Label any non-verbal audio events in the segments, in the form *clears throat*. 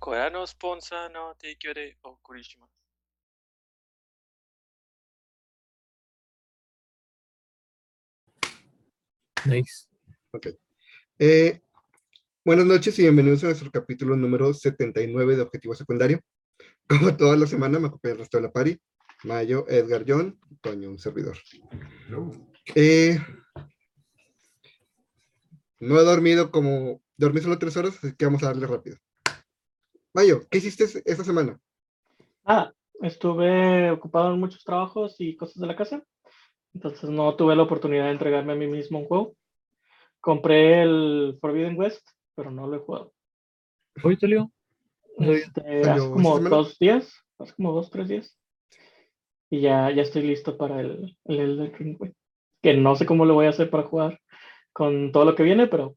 Corea no o Kurishima. Nice. Ok. Eh, buenas noches y bienvenidos a nuestro capítulo número 79 de Objetivo Secundario. *laughs* Como toda la semana, me acompaña el resto de la pari. Mayo, Edgar John, Toño, un servidor. Eh, no he dormido como... Dormí solo tres horas, así que vamos a darle rápido. Mayo, ¿qué hiciste esta semana? Ah, estuve ocupado en muchos trabajos y cosas de la casa. Entonces no tuve la oportunidad de entregarme a mí mismo un juego. Compré el Forbidden West, pero no lo he jugado. ¿Hoy salió? Este, ¿Salió hace esta como dos días, hace como dos, tres días. Y ya, ya estoy listo para el, el Elden Ring, güey. Que no sé cómo lo voy a hacer para jugar con todo lo que viene, pero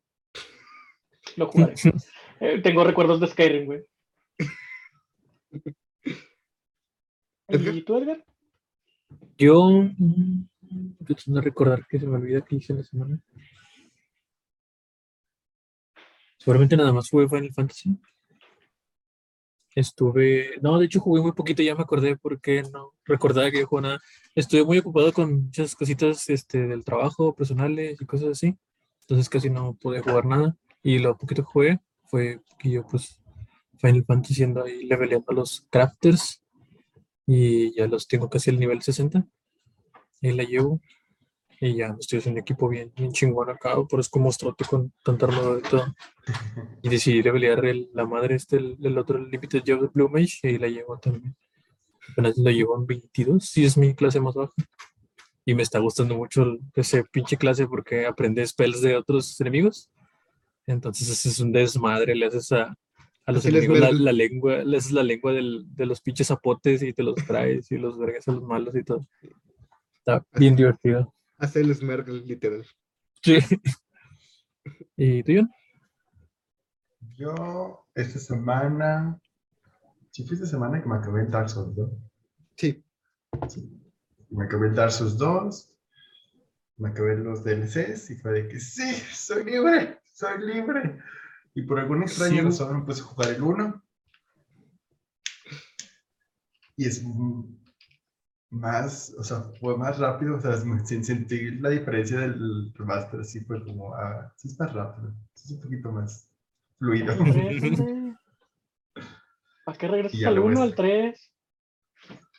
lo jugaré. *laughs* Eh, tengo recuerdos de Skyrim, güey. ¿Y tú, Edgar? Yo. mm, Tratando de recordar que se me olvida que hice la semana. Seguramente nada más jugué Final Fantasy. Estuve. No, de hecho jugué muy poquito, ya me acordé porque no recordaba que yo jugaba nada. Estuve muy ocupado con muchas cositas este, del trabajo, personales y cosas así. Entonces casi no pude jugar nada. Y lo poquito que jugué fue que yo, pues, Final Fantasy ando ahí leveleando a los crafters. Y ya los tengo casi al nivel 60. Ahí la llevo. Y ya estoy haciendo un equipo bien, bien chingón acá. Por eso como monstruote con tanta armadura y todo. Y decidí levelear el- la madre este, el, el otro el Limited Job de Blue Mage. Y ahí la llevo también. Apenas lo llevo en 22. Sí, es mi clase más baja. Y me está gustando mucho el- ese pinche clase porque aprende spells de otros enemigos. Entonces ese es un desmadre. Le haces a, a los enemigos la, la lengua, le haces la lengua del- de los pinches zapotes y te los traes y los vergas a los malos y todo. Está bien divertido. Hace el Smerg, literal. Sí. ¿Y tú, John? Yo, esta semana, sí fue esta semana que me acabé el Dark Souls 2. Sí, Sí. Me acabé el Dark Souls 2, me acabé los DLCs y fue de que sí, soy libre, soy libre. Y por alguna extraña Sí. razón me puse a jugar el 1. Y es más, o sea, fue más rápido, o sea, es- sin sentir la diferencia del remaster, así fue como, ah, sí es más rápido, es un poquito más fluido. ¿Para qué *laughs* regresas al luego 1, es- al 3?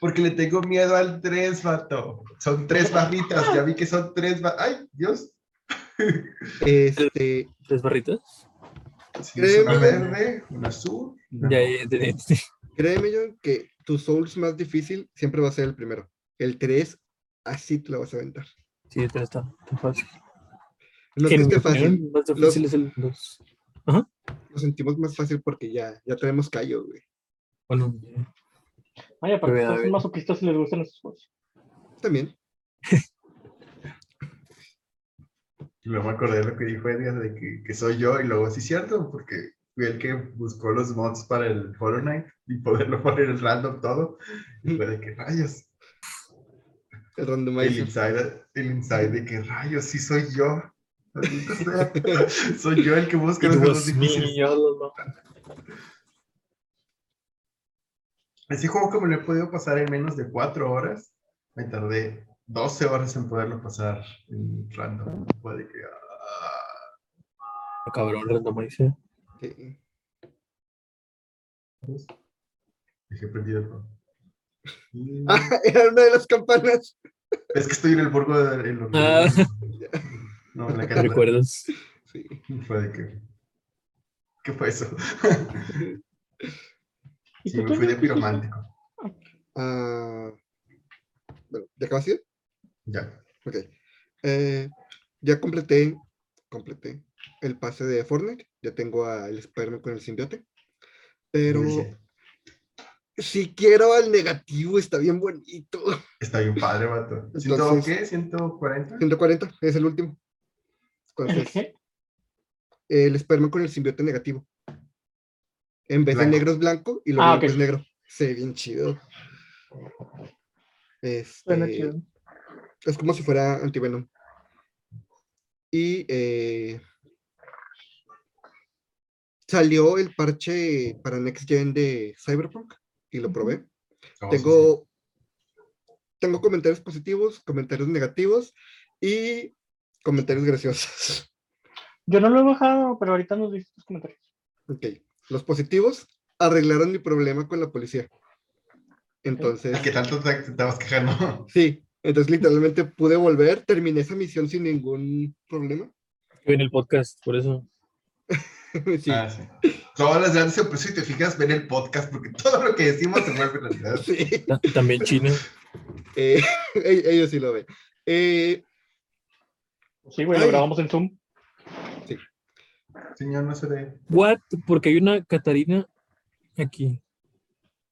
Porque le tengo miedo al 3, vato. Son tres barritas, ya vi que son tres ba- ¡Ay, Dios! *laughs* este, ¿Tres barritas? Sí, una Créeme. verde, una azul. una Ya, ya, ya, ya. créeme yo que tu Souls más difícil siempre va a ser el primero. El 3, así te lo vas a aventar. Sí, está, está, está fácil. No Que es que fácil, más difícil es el dos. lo sentimos más fácil porque ya, ya tenemos callo, güey. Bueno, Vaya, para que ver. masoquistas si les gustan esos juegos. También. *laughs* Y luego me acordé de lo que dijo Edgar, de que, que soy yo, y luego sí es cierto, porque fui el que buscó los mods para el Hollow Knight y poderlo *laughs* poner en random todo. Y fue de que rayos. El El randomizer. inside, el inside de que rayos, sí soy yo. *laughs* Soy yo el que busca los was difíciles. Ese juego que me lo he podido pasar en menos de 4 horas, me tardé 12 horas en poderlo pasar en random. Puede que... ah, Ah, Cabrón, randomizer. Sí. dejé prendido el. Y- Ah, *laughs* era una de las campanas. Es que estoy en el burgo de... en los- Ah. *laughs* No, en la ¿Te cara. recuerdas? Sí. Fue de que... ¿Qué fue eso? ¿Y Sí, me fui de qué piromántico. Ah, bueno, ¿ya acabaste? Ya. Ok. Eh, ya completé, completé el pase de Fortnite. Ya tengo al Spider-Man con el simbiote. Pero si quiero al negativo, está bien bonito. Está bien padre, vato. *laughs* ¿Ciento Entonces- qué? ¿140? 140 es el último. Entonces, ¿Qué? el Spider-Man con el simbiote negativo. En vez de negro es blanco y lo Ah, blanco es negro. Se ve bien chido. Suena Este, chido. Es como si fuera antivenom. Y eh, salió el parche para Next Gen de Cyberpunk y lo probé. Oh, sí, Tengo, tengo comentarios positivos, comentarios negativos y comentarios graciosos. Yo no lo he bajado, pero ahorita nos dices tus comentarios. Ok, los positivos arreglaron mi problema con la policía. Entonces, sí. ¿Qué tanto te te estabas quejando? sí, entonces literalmente pude volver, terminé esa misión sin ningún problema. En el podcast, por eso. *laughs* Sí, Ah, sí. Todas las grandes sorpresas, si te fijas, ven el podcast, porque *laughs* todo lo que decimos se vuelve realidad. sí. Ta- También China. Eh, *laughs* ellos sí lo ven. Eh, Sí, güey, lo grabamos en Zoom. Señor, no se ve. What? Porque hay una Catarina aquí.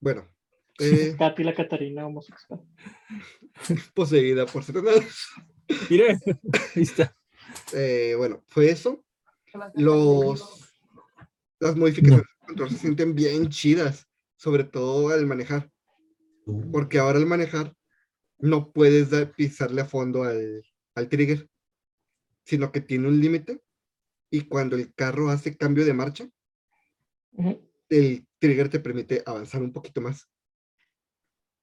bueno, eh, Katy la Catarina homosexual. *laughs* poseída por Satanás. Mira, *laughs* ahí está. Eh, bueno, fue eso. Los, las modificaciones de control se sienten bien chidas, sobre todo al manejar, porque ahora al manejar no puedes dar- pisarle a fondo al, al trigger, sino que tiene un límite y cuando el carro hace cambio de marcha, el trigger te permite avanzar un poquito más.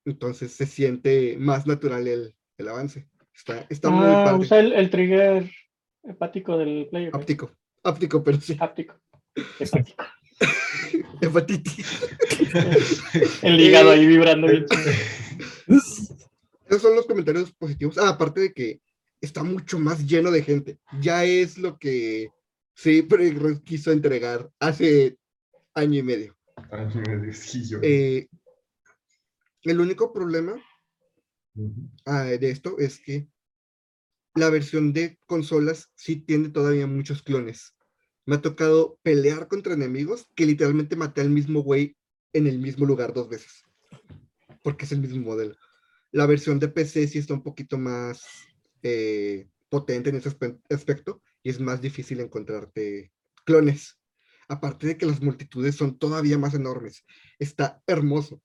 Entonces se siente más natural el, el avance. Está, está muy Ah, padre. usa el, el trigger hepático del player. güey. Áptico. Áptico, pero sí. Háptico. *laughs* Hepático. Hepatitis. *laughs* El hígado ahí vibrando bien *laughs* chido. Esos son los comentarios positivos. Ah, aparte de que está mucho más lleno de gente. Ya es lo que siempre quiso entregar hace año y medio. Ay, me decillo. Eh, el único problema ah, de esto es que la versión de consolas sí tiene todavía muchos clones. Me ha tocado pelear contra enemigos que literalmente maté al mismo güey en el mismo lugar dos veces. Porque es el mismo modelo. La versión de PC sí está un poquito más eh, potente en ese aspe- aspecto y es más difícil encontrarte clones. Aparte de que las multitudes son todavía más enormes. Está hermoso.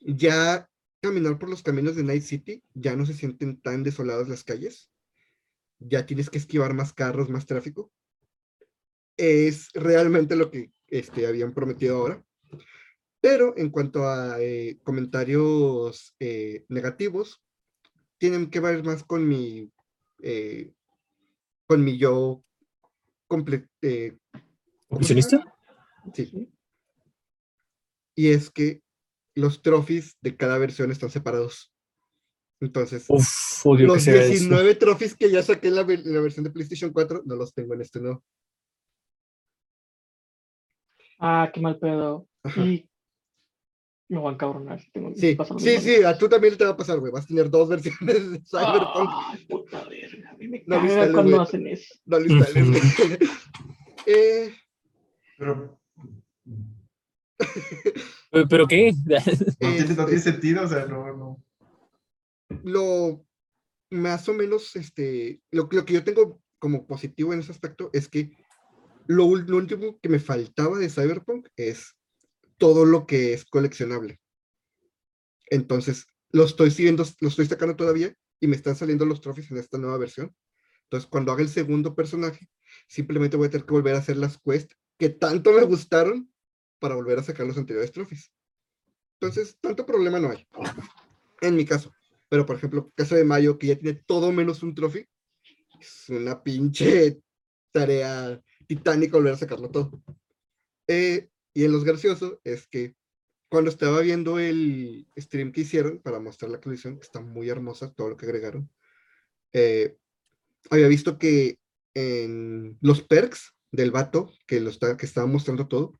Ya caminar por los caminos de Night City ya no se sienten tan desoladas las calles. Ya tienes que esquivar más carros, más tráfico. Es realmente lo que este, habían prometido ahora. Pero en cuanto a eh, comentarios eh, negativos, tienen que ver más con mi, eh, con mi yo. ¿Opcionista? Sí. Y es que los trophies de cada versión están separados. Entonces, Uf, odio que los eso. 19 trophies que ya saqué en la, en la versión de PlayStation 4, no los tengo en este nuevo. Ah, qué mal pedo. Ajá. Y me voy a encabronar. si tengo que Sí, sí, sí, a tú también te va a pasar, güey. Vas a tener dos versiones de Cyberpunk. Ay, puta verga. A mí me No el cuando güey. hacen eso. No lo instales. *laughs* Eh, Pero *laughs* ¿Pero- ¿Pero qué? *laughs* no tiene, no Este- tiene sentido, o sea, no, no. lo más o menos, este, lo, lo que yo tengo como positivo en ese aspecto es que lo, lo último que me faltaba de Cyberpunk es todo lo que es coleccionable. Entonces, lo estoy siguiendo, lo estoy sacando todavía y me están saliendo los trophies en esta nueva versión. Entonces, cuando haga el segundo personaje, simplemente voy a tener que volver a hacer las quests que tanto me gustaron para volver a sacar los anteriores trophies. Entonces, tanto problema no hay. En mi caso. Pero, por ejemplo, caso de Mayo, que ya tiene todo menos un trophy, es una pinche tarea titánica volver a sacarlo todo. Eh, y en los graciosos es que cuando estaba viendo el stream que hicieron para mostrar la actualización, que está muy hermosa todo lo que agregaron, eh, había visto que en los perks del vato que, lo está, que estaba mostrando todo,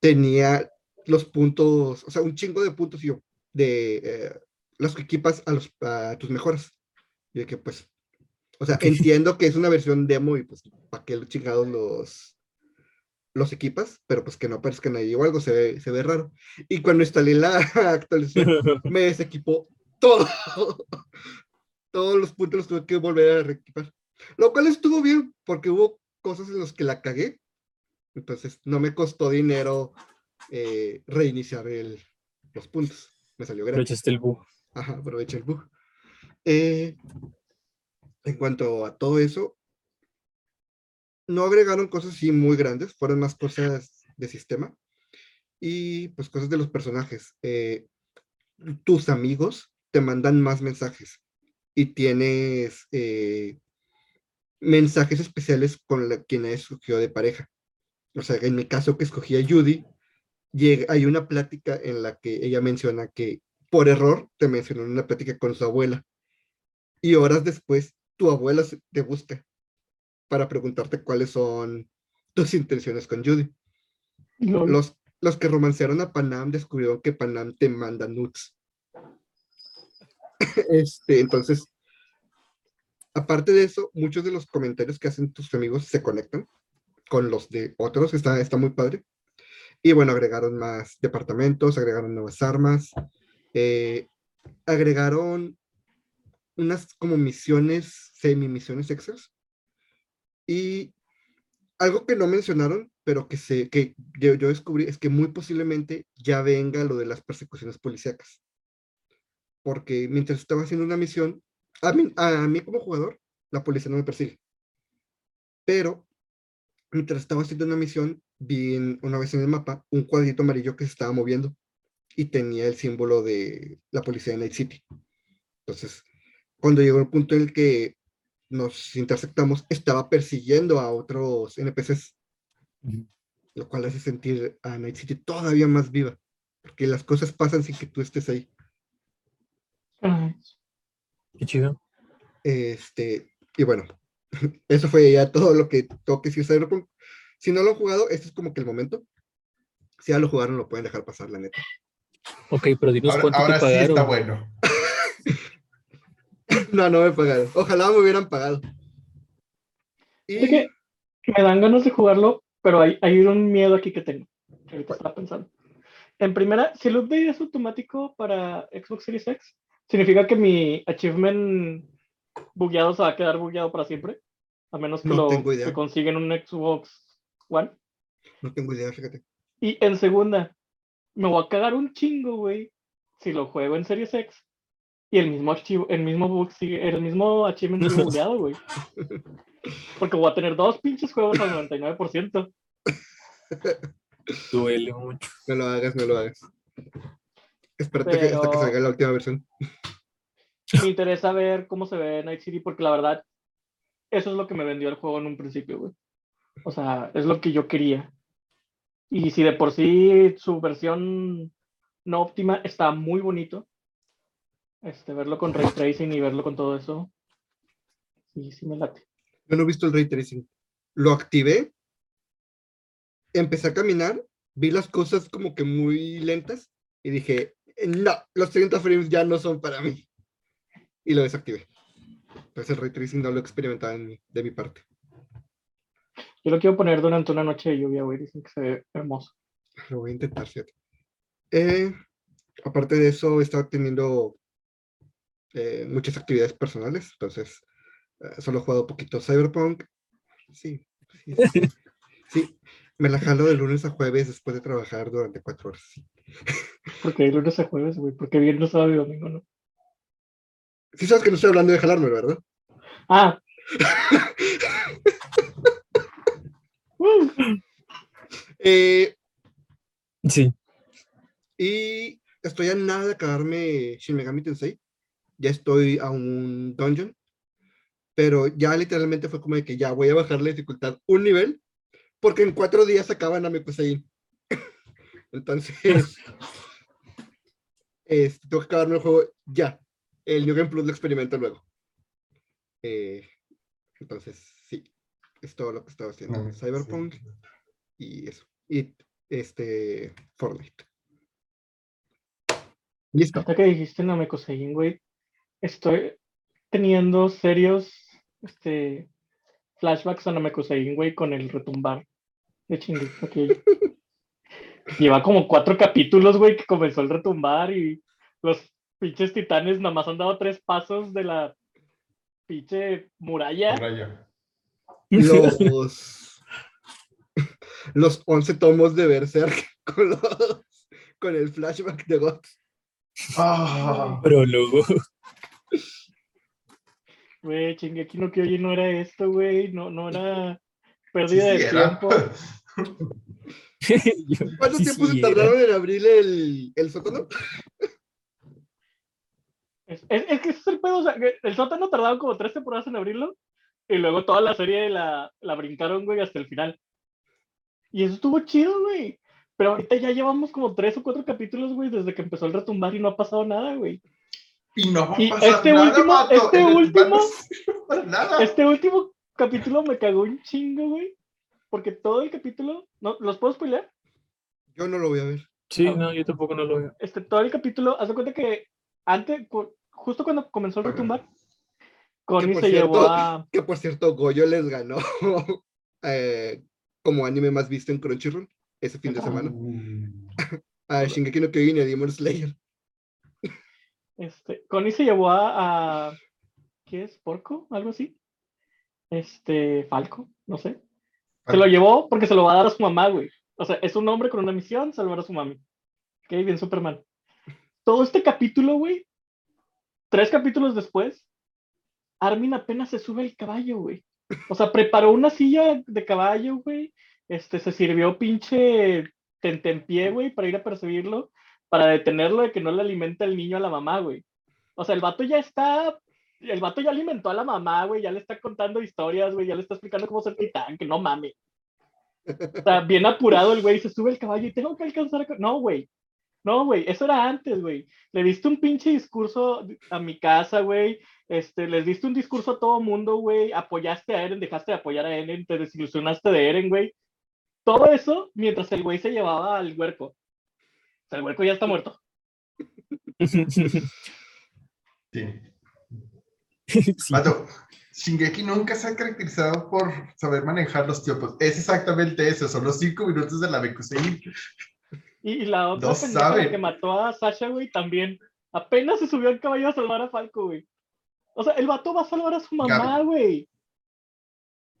tenía los puntos, o sea, un chingo de puntos y yo, de eh, los que equipas a, los, a tus mejoras. Y de que pues, o sea, *laughs* entiendo que es una versión demo y pues, ¿para qué chingados los, los equipas? Pero pues que no aparezcan ahí o algo, se ve, se ve raro. Y cuando instalé la *laughs* actualización, *laughs* me desequipó todo. Todos los puntos los tuve que volver a reequipar. Lo cual estuvo bien, porque hubo cosas en las que la cagué. Entonces no me costó dinero eh, reiniciar el, los puntos. Me salió gratis. Aprovechaste el bug. Ajá, aprovecha el bug. Eh, en cuanto a todo eso, no agregaron cosas así muy grandes, fueron más cosas de sistema y pues cosas de los personajes. Eh, tus amigos te mandan más mensajes y tienes eh, mensajes especiales con la, quien escogió de pareja. O sea, en mi caso que escogí a Judy, llega, hay una plática en la que ella menciona que por error te mencionó en una plática con su abuela. Y horas después, tu abuela te busca para preguntarte cuáles son tus intenciones con Judy. Los, los que romancearon a Panam descubrieron que Panam te manda nudes. *laughs* Este, entonces, aparte de eso, muchos de los comentarios que hacen tus amigos se conectan con los de otros, está, está muy padre. Y bueno, agregaron más departamentos, agregaron nuevas armas, eh, agregaron unas como misiones, semi-misiones extras. Y algo que no mencionaron, pero que, se, que yo, yo descubrí, es que muy posiblemente ya venga lo de las persecuciones policíacas. Porque mientras estaba haciendo una misión, a mí, a mí como jugador, la policía no me persigue. Pero mientras estaba haciendo una misión, vi en- una vez en el mapa un cuadrito amarillo que se estaba moviendo y tenía el símbolo de la policía de Night City. Entonces, cuando llegó el punto en el que nos intersectamos, estaba persiguiendo a otros NPCs, lo cual hace sentir a Night City todavía más viva, porque las cosas pasan sin que tú estés ahí. Qué chido. Este, y bueno, *laughs* eso fue ya todo lo que tengo que decir Cyberpunk. Si no lo han jugado, este es como que el momento. Si ya lo jugaron, lo pueden dejar pasar, la neta. Ok, pero dinos Ahora, cuánto ahora te sí pagaron. está bueno. *laughs* No, no me pagaron. Ojalá me hubieran pagado. Y Es que me dan ganas de jugarlo, pero hay, hay un miedo aquí que tengo. que ahorita estaba pensando. En primera, si el update es automático para Xbox Series X, significa que mi achievement bugueado se va a quedar bugueado para siempre. A menos que No lo tengo idea. que consiguen un Xbox One. no tengo idea, fíjate. Y en segunda, me voy a cagar un chingo, güey, si lo juego en Series X. Y el mismo archivo, el mismo bug sigue, el mismo achievement sigue *laughs* bugueado, güey. Porque voy a tener dos pinches juegos al 99%. Duele mucho. No lo hagas, no lo hagas. Espérate que, hasta que Pero- salga la última versión. Me interesa ver cómo se ve Night City, porque la verdad, eso es lo que me vendió el juego en un principio, güey. O sea, es lo que yo quería. Y si de por sí su versión no óptima está muy bonito, este, verlo con ray tracing y verlo con todo eso, sí, sí me late. Yo no he visto el ray tracing. Lo activé, empecé a caminar, vi las cosas como que muy lentas y dije, no, los 30 frames ya no son para mí. Y lo desactivé. Entonces el ray tracing no lo he experimentado en mi- de mi parte. Yo lo quiero poner durante una noche de lluvia, güey. Dicen que se ve hermoso. Lo voy a intentar, fíjate. Eh, aparte de eso, he estado teniendo eh, muchas actividades personales, entonces eh, solo he jugado poquito Cyberpunk. Sí, sí, sí, *laughs* sí. Me la jalo de lunes a jueves después de trabajar durante cuatro horas. sí. Porque hay lunes a jueves, güey. Porque viernes, sábado y domingo, ¿no? Sí sabes que no estoy hablando de jalarme, ¿verdad? Ah. *laughs* Eh, Sí. y estoy a nada de acabarme Shin Megami Tensei. Ya estoy a un dungeon. Pero ya literalmente fue como de que ya voy a bajar la dificultad un nivel. Porque en cuatro días acaban a Mekusein. *laughs* Entonces. *laughs* este, tengo que acabarme el juego ya. El New Game Plus lo experimento luego. Eh, entonces, sí. Es todo lo que estaba haciendo. No, Cyberpunk sí. y eso. Y este Fortnite. Listo. ahorita que dijiste Namekosein, güey. Estoy teniendo serios este, flashbacks a Namekosein, güey, con el retumbar de Shingeki. que Lleva como cuatro capítulos, güey, que comenzó el retumbar y los pinches titanes nada más han dado tres pasos de la pinche muralla. Los, los 11 tomos de Berserk *laughs* con, los- con el flashback de God. Ah, Prólogo. Güey, Shingeki no Kyojin no era esto, güey, no, no era pérdida Sí, de era. tiempo. *laughs* ¿Cuánto sí, tiempo sí, se era. tardaron en abrir el, el sótano? Es, es- es que ese es el pedo, o sea, que el sótano tardaron como tres temporadas en abrirlo y luego toda la serie la, la brincaron, güey, hasta el final. Y eso estuvo chido, güey. Pero ahorita ya llevamos como tres o cuatro capítulos, güey, desde que empezó el retumbar y no ha pasado nada, güey. Y no va a Y pasar este nada, último- este último- nada. Este último capítulo me cagó un chingo, güey. Porque todo el capítulo, ¿no? ¿los puedo spoiler? Yo no lo voy a ver. Sí, no, yo tampoco no lo veo. Este, todo el capítulo, haz de cuenta que antes, justo cuando comenzó el retumbar, Connie se cierto- llevó a... Que por cierto, Goyo les ganó *laughs* eh, como anime más visto en Crunchyroll ese fin de semana. Uh, A Shingeki no Kyojin y a Demon Slayer. Este, Connie se llevó a, a- ¿qué es? ¿Porco? ¿Algo así? Este, Falco, no sé. Se lo llevó porque se lo va a dar a su mamá, güey. O sea, es un hombre con una misión, salvar a su mami. Ok, bien Superman. Todo este capítulo, güey, tres capítulos después, Armin apenas se sube al caballo, güey. O sea, preparó una silla de caballo, güey. Este, se sirvió pinche tentempié, güey, para ir a perseguirlo, para detenerlo de que no le alimente el niño a la mamá, güey. O sea, el vato ya está, el vato ya alimentó a la mamá, güey, ya le está contando historias, güey, ya le está explicando cómo ser titán, que no mame. O sea, bien apurado el güey, se sube el caballo y tengo que alcanzar a... No, güey. No, güey, eso era antes, güey. Le diste un pinche discurso a mi casa, güey. Este, les diste un discurso a todo mundo, güey. Apoyaste a Eren, dejaste de apoyar a Eren, te desilusionaste de Eren, güey. Todo eso mientras el güey se llevaba al huerco. O sea, el huerco ya está muerto. *laughs* sí. Sí. Vato, Shingeki nunca se ha caracterizado por saber manejar los tiempos. Es exactamente eso, son los cinco minutos de la Bekusein. Y, y la otra No pendeja, que mató a Sasha, güey, también. Apenas se subió al caballo a salvar a Falco, güey. O sea, el vato va a salvar a su mamá, güey.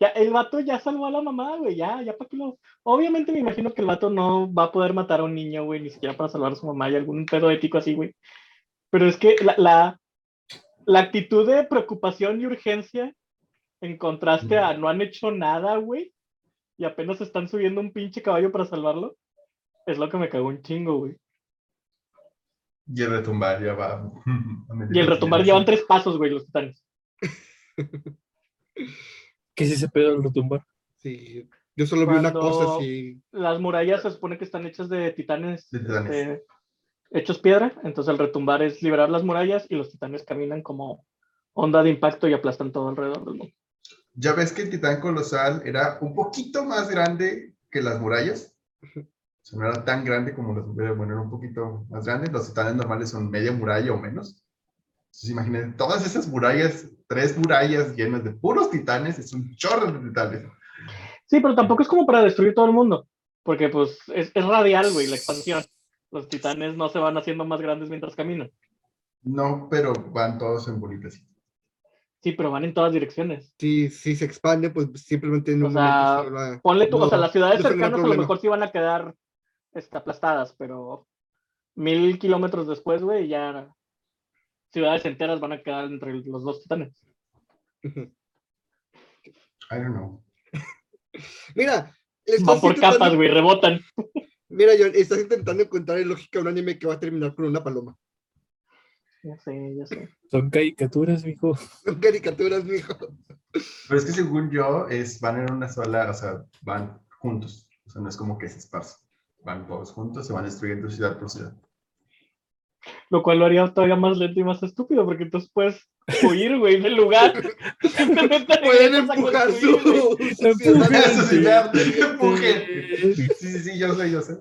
Ya, el vato ya salvó a la mamá, güey. Ya, ya para que lo. Obviamente me imagino que el vato no va a poder matar a un niño, güey, ni siquiera para salvar a su mamá y algún pedo ético así, güey. Pero es que la, la, la actitud de preocupación y urgencia, en contraste a no han hecho nada, güey, y apenas están subiendo un pinche caballo para salvarlo, es lo que me cagó un chingo, güey. Y el retumbar ya va. *laughs* Y el retumbar llevan tres pasos, güey, los titanes. *laughs* ¿Qué es ese pedo del retumbar? Sí, yo solo vi una cosa así. Las murallas se supone que están hechas de titanes, De titanes. este, hechos piedra, entonces el retumbar es liberar las murallas y los titanes caminan como onda de impacto y aplastan todo alrededor del mundo. Ya ves que el titán colosal era un poquito más grande que las murallas. O sea, no era tan grande como las murallas, bueno, era un poquito más grande. Los titanes normales son media muralla o menos. Entonces imagínense, todas esas murallas, tres murallas llenas de puros titanes, es un chorro de titanes. Sí, pero tampoco es como para destruir todo el mundo, porque pues es, es radial, güey, la expansión. Los titanes no se van haciendo más grandes mientras caminan. No, pero van todos en bolitas. Sí, pero van en todas direcciones. Si, si se expande, pues simplemente en O un sea, momento se va- Ponle tú, o sea, No, las ciudades no cercanas a lo mejor sí van a quedar este, aplastadas, pero mil kilómetros después, güey, ya ciudades enteras van a quedar entre los dos titanes. *laughs* I don't know. *laughs* Mira, Van por intentando- capas, güey, rebotan. *laughs* Mira, John, estás intentando encontrar lógica a un anime que va a terminar con una paloma. Ya sé, ya sé. Son caricaturas, mijo. Son caricaturas, mijo. Pero es que según yo, es, van en una sola, o sea, van juntos. O sea, no es como que se esparcen. Van todos juntos, se van destruyendo ciudad por ciudad. Lo cual lo haría todavía más lento y más estúpido, porque entonces puedes huir, güey, del lugar. *laughs* Pueden empujar su, ciudad. Empujen. Sí, sí, sí, yo sé, yo sé.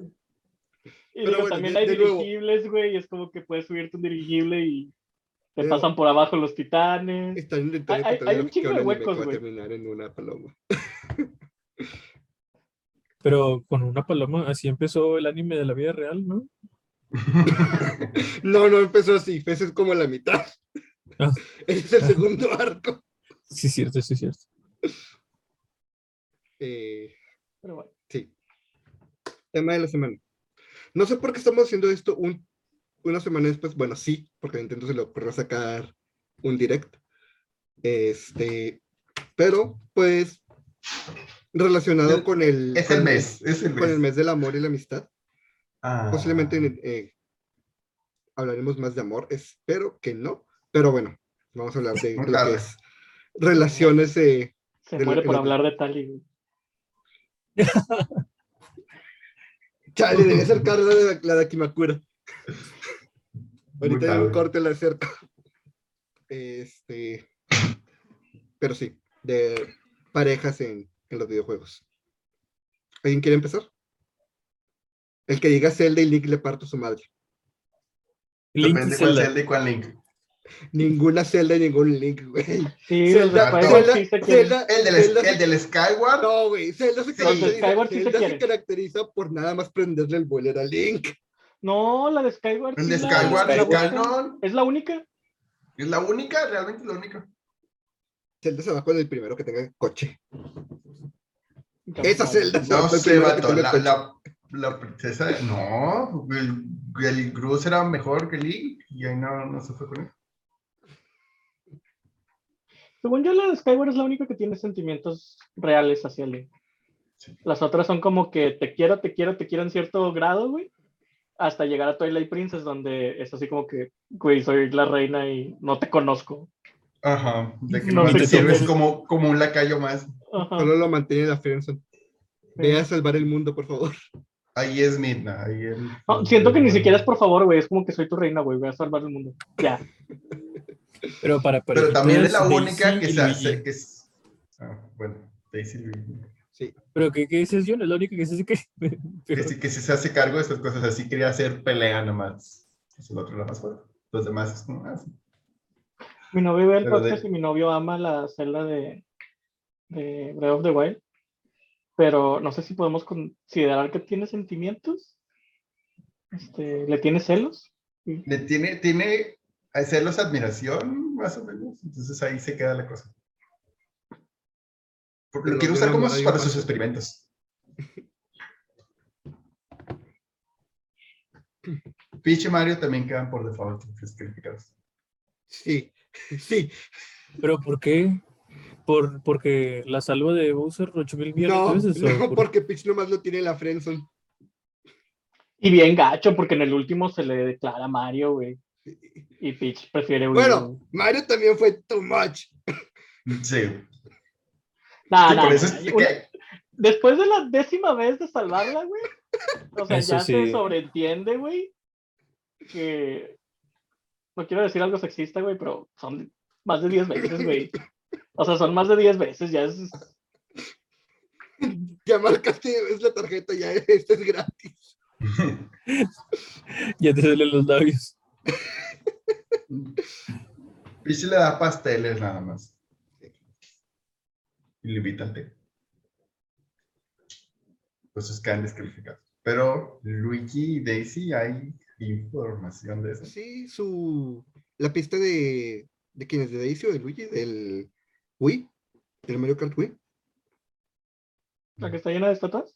Y Pero digo, bueno, también de- hay de dirigibles, güey, y es como que puedes subirte un dirigible y te De- pasan por abajo los titanes. Están intentando Hay- hay- un un de huecos, güey. terminar en una paloma. *laughs* Pero con una paloma, así empezó el anime de la vida real, ¿no? *laughs* No, no empezó así, ese es como la mitad. Ah. *laughs* Es el segundo *laughs* arco. Sí, cierto, sí, cierto. Eh, Pero bueno. sí. Tema de la semana. No sé por qué estamos haciendo esto un, una semana después. Bueno, sí, porque a Nintendo se le ocurrió sacar un direct. Este, pero pues relacionado con el, Es el mes, es el con el mes. del amor y la amistad. Ah. Posiblemente eh, hablaremos más de amor, espero que no, pero bueno, vamos a hablar de lo Claro. que es relaciones eh, Se de muere por hablar de Tali, güey. *laughs* Chale, debe ser Carla de la, de Akimakura. Muy Ahorita en un corte la acerco. Este. Pero sí, de parejas en, en los videojuegos. ¿Alguien quiere empezar? El que diga Zelda y Link le parto su madre. Link y Depende cuál Zelda. Zelda y cuál Link. Ninguna Zelda y ningún Link, güey. Sí, Zelda, Zelda- Skyward Zelda, sí se quieren. Zelda, El del, Zelda se- el del Skyward. No, güey. Zelda se Sí. caracteriza, sí Zelda se caracteriza por nada más prenderle el boiler a Link. No, la de Skyward. El de Skyward la canon. Es la única. Es la única, realmente la única. Zelda se va con el primero que tenga coche. Esa se No sé, vato. La, la, la princesa. No, el, el Gruz era mejor que Link. Y ahí no, no se fue con él. Según yo, la de Skyward es la única que tiene sentimientos reales hacia Link. Sí. Las otras son como que te quiero, te quiero, te quiero en cierto grado, güey. Hasta llegar a Twilight Princess, donde es así como que, güey, soy la reina y no te conozco. Aja. De que No no sé te sirves como, como un lacayo más. Ajá. Solo lo mantiene la Friendzone. Ve a salvar el mundo, por favor. Ahí es Midna. Ahí es, No, siento que ni siquiera es por favor, güey. Es como que soy tu reina, güey. Voy a salvar el mundo. Ya. *laughs* Pero para Pero también es la única Daisy que se hace. Que es, ah, bueno, Daisy Luigi. Pero ¿qué, qué dices yo? Es la única que sé que... *laughs* Que, Pero, sí, que sí se hace cargo de estas cosas. Así quería hacer pelea nomás. Es el otro era más fuerte. Los demás es como. Ah, sí. Mi novio ve el Pero de- podcast y mi novio ama la celda de, de Breath of the Wild. Pero no sé si podemos considerar que tiene sentimientos. Este, ¿Le tiene celos? Le tiene, tiene a celos admiración, más o menos. Entonces ahí se queda la cosa. Porque lo de usar como para más- sus experimentos. *laughs* Peach y Mario también quedan por default descalificados. Sí, *laughs* sí. ¿Pero por qué? ¿Por, ¿Porque la salva de Bowser 8000 millones No, de veces? no, por- porque Peach nomás lo tiene en la Friendzone. Y bien gacho, porque en el último se le declara Mario, güey. Y Peach prefiere huir. Bueno, Mario también fue too much. Sí. Nah, una- Después de la décima vez de salvarla, güey. O sea, Eso ya se sobreentiende, güey. Que. No quiero decir algo sexista, güey, pero son más de 10 veces, güey. O sea, son más de 10 veces, ya es. Ya marcaste es la tarjeta, ya este es gratis. *laughs* Ya te salen los labios. *laughs* Peach le da pasteles nada más. Y le invita al té. Pues esos quedan descalificados. Pero Luigi y Daisy hay información de eso. Sí, su. La pista de. ¿De quién es? ¿De Daisy o de Luigi? Del Wii. Del Mario Kart Wii. La que está llena de estatuas.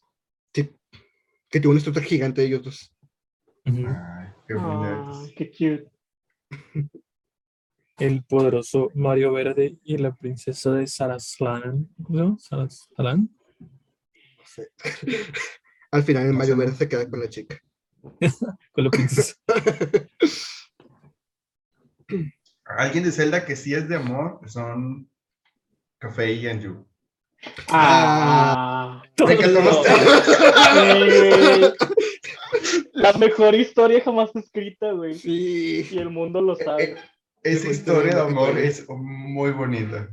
Sí. Que tiene una estatua gigante de ellos dos. Ay, qué Ah, qué cute. *laughs* El poderoso Mario Verde y la princesa de Saraslan. ¿Cómo se llama? Saraslan. No sé. *laughs* Al final el No Mario. Verde se queda con la chica. *laughs* Con la princesa. Alguien de Zelda que sí es de amor son Café y Anju. Ah. Güey. *laughs* La mejor historia jamás escrita, güey. Sí. Y el mundo lo sabe. Eh, Esa historia de amor es muy bonita.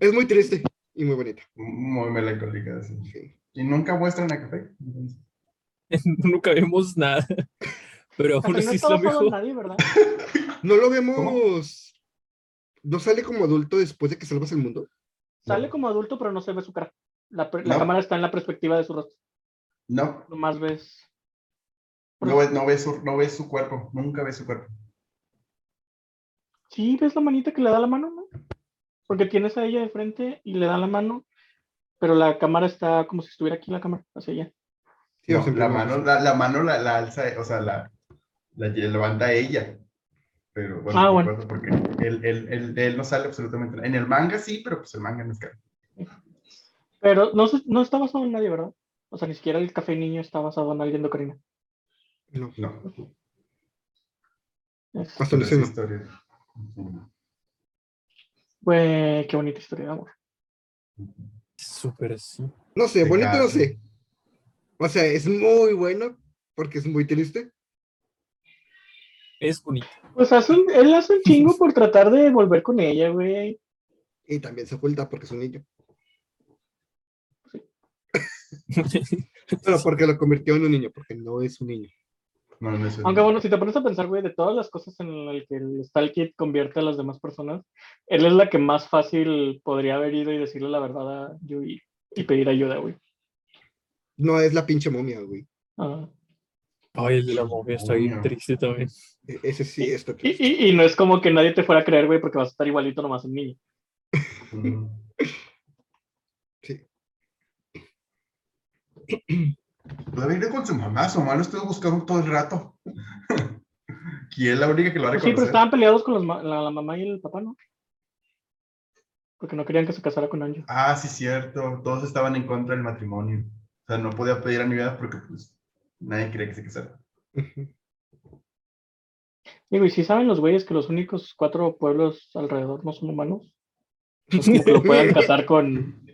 Es muy triste y muy bonita. Muy melancólica. sí. Sí. Y nunca muestran a Café. *laughs* Nunca vimos nada. Pero aún no así es está lo. No lo vemos. No sale como adulto después de que salvas el mundo. Sale como adulto, pero no se ve su cara. La, la No. cámara está en la perspectiva de su rostro. No, Nomás ves. no ves, no, ves su, no ves su cuerpo. Nunca ves su cuerpo. Sí, ves la manita que le da la mano, ¿no? Porque tienes a ella de frente y le da la mano, pero la cámara está como si estuviera aquí la cámara, hacia allá. Sí, No, la, mano, la, la mano la, la alza, o sea, la, la levanta ella. Pero bueno, Ah, no bueno. porque él, él, él, él no sale absolutamente nada. En el manga sí, pero pues el manga no es caro. Pero no, se- no está basado en nadie, ¿verdad? O sea, ni siquiera el café niño está basado en alguien de Ocarina. No, No. Es- hasta no. historia. Güey, qué bonita historia de amor. Súper así. No sé, bonito no sé. O sea, es muy bueno porque es muy triste. Es bonito. Pues hace un- él hace un chingo por tratar de volver con ella, güey. Y también se oculta porque es un niño. Pero porque lo convirtió en un niño, porque no es un niño. No, no es Aunque bueno, si te pones a pensar, güey, de todas las cosas en las que el Stalkid convierte a las demás personas, él es la que más fácil podría haber ido y decirle la verdad a Yui y pedir ayuda, güey. No es la pinche momia, güey. Ah. Ay, el de la momia está bien triste también. E- Ese sí está Y, triste. y- y no es como que nadie te fuera a creer, güey, porque vas a estar igualito nomás un niño. *laughs* Sí. Puede venir con su mamá, su mamá lo estuvo buscando todo el rato. *laughs* y es la única que lo va a Pues sí, pero estaban peleados con los ma- la, la mamá y el papá, ¿no? Porque no querían que se casara con Anjo. Ah, sí, cierto. Todos estaban en contra del matrimonio. O sea, no podía pedir ayuda porque pues nadie quería que se casara. Ujú. Digo, y si saben los güeyes que los únicos cuatro pueblos alrededor no son humanos, como que lo puedan *laughs* casar con,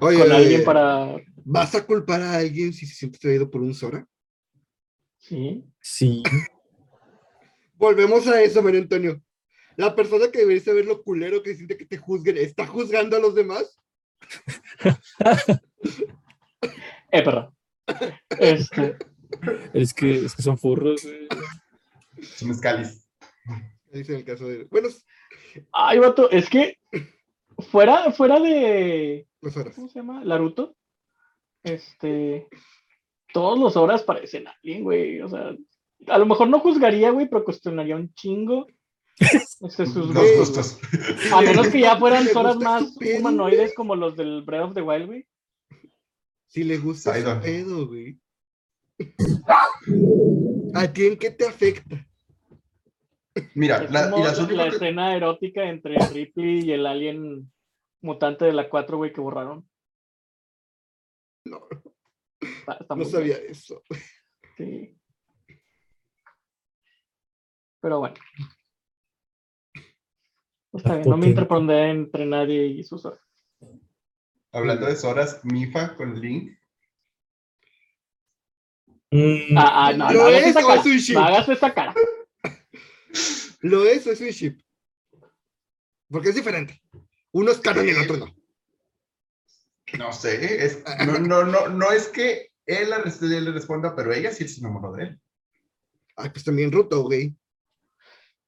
Oye, con oye, alguien para. ¿vas a culpar a alguien si se siente traído por un Sora? Sí. Sí. Volvemos a eso, Mario Antonio. La persona que debería saber lo culero que siente que te juzguen, ¿está juzgando a los demás? *laughs* Eh, perra. Este, Es que, es que son furros. güey. Son escalis. Dice en el caso de. Bueno, ay, vato, es que fuera, fuera de. ¿Cómo se llama? Naruto. Este. Todos los horas parecen alguien, güey. O sea, a lo mejor no juzgaría, güey, pero cuestionaría un chingo. Este, *laughs* sus gustos. A menos que ya *laughs* fueran horas más humanoides como los del Breath of the Wild, güey. Si le gusta Sidon. pedo, güey. ¿A ti en qué te afecta? Mira, Es la, y la, únicas la que- escena erótica entre Ripley y el alien mutante de la 4, güey, que borraron. No, Está, está no sabía eso. sí. Pero bueno. Está bien, no me interpondré entre nadie y sus. Hablando de Soras, Mifa con Link. Mm, Ah, ah, no, ¿Lo no es esa o cara. es un ship? No hagas esa cara. *laughs* ¿Lo es o es un ship? Porque es diferente. Uno es canon y el otro no. No sé, es, no, no, no, no es que él le responda, pero ella sí se enamoró de él. Ay, pues también Ruto, güey.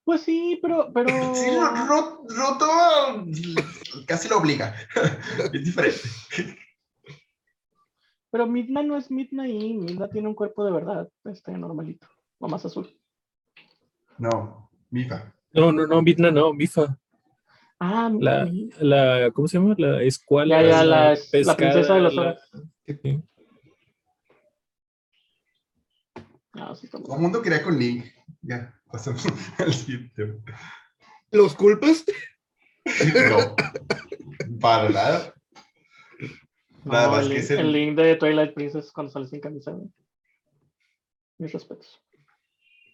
Pues sí, pero, pero. *laughs* Sí, Ro- Ro- Roto casi lo obliga. *laughs* Es diferente. Pero Midna no es Midna y Midna tiene un cuerpo de verdad. Este normalito. O más azul. No, Mifa. No, no, no, Midna no, Mifa. Ah, La, mi- la, ¿cómo se llama? La escuela. Ya, ya, la- la princesa de los la-. Ah, sí, Todo el mundo quería con Link. Ya, pasamos *laughs* al siguiente. ¿Los culpas? No, para nada. Nada No, más el, que link- es el- el link de Twilight Princess cuando sale sin camisa. Mis respetos.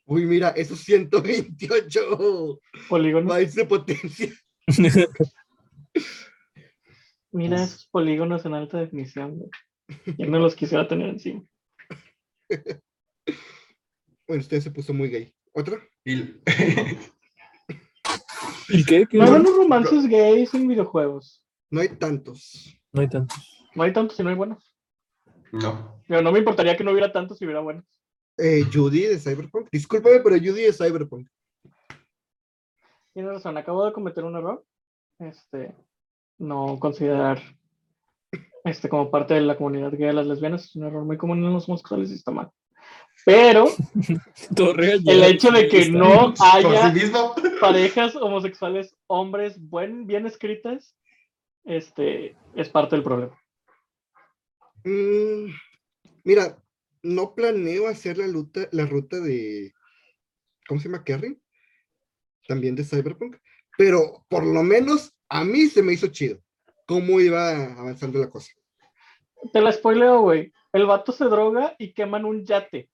Uy, mira, esos 128 Polígonos. bytes de potencia. Mira Uf. esos polígonos en alta definición. güey. Yo no los quisiera tener encima. *laughs* Bueno, usted se puso muy gay. ¿Otra? Y, *laughs* ¿Y qué? ¿Qué? No hay buenos romances gays en videojuegos. No hay tantos. No hay tantos. No hay tantos y no hay buenos. no, Pero no me importaría que no hubiera tantos si hubiera buenos. Eh, Judy de Cyberpunk. Discúlpame, pero Judy de Cyberpunk. Tienes razón, acabo de cometer un error. Este, no considerar este como parte de la comunidad gay a las lesbianas es un error muy común en los homosexuales y está mal. Pero *laughs* el hecho de que no por haya sí *laughs* parejas homosexuales, hombres buen, bien escritas, este, es parte del problema. Mm, mira, no planeo hacer la ruta, la ruta de. ¿Cómo se llama? Kerry. También de Cyberpunk. Pero por lo menos a mí se me hizo chido. cómo iba avanzando la cosa. Te la spoileo, güey. El vato se droga y queman un yate.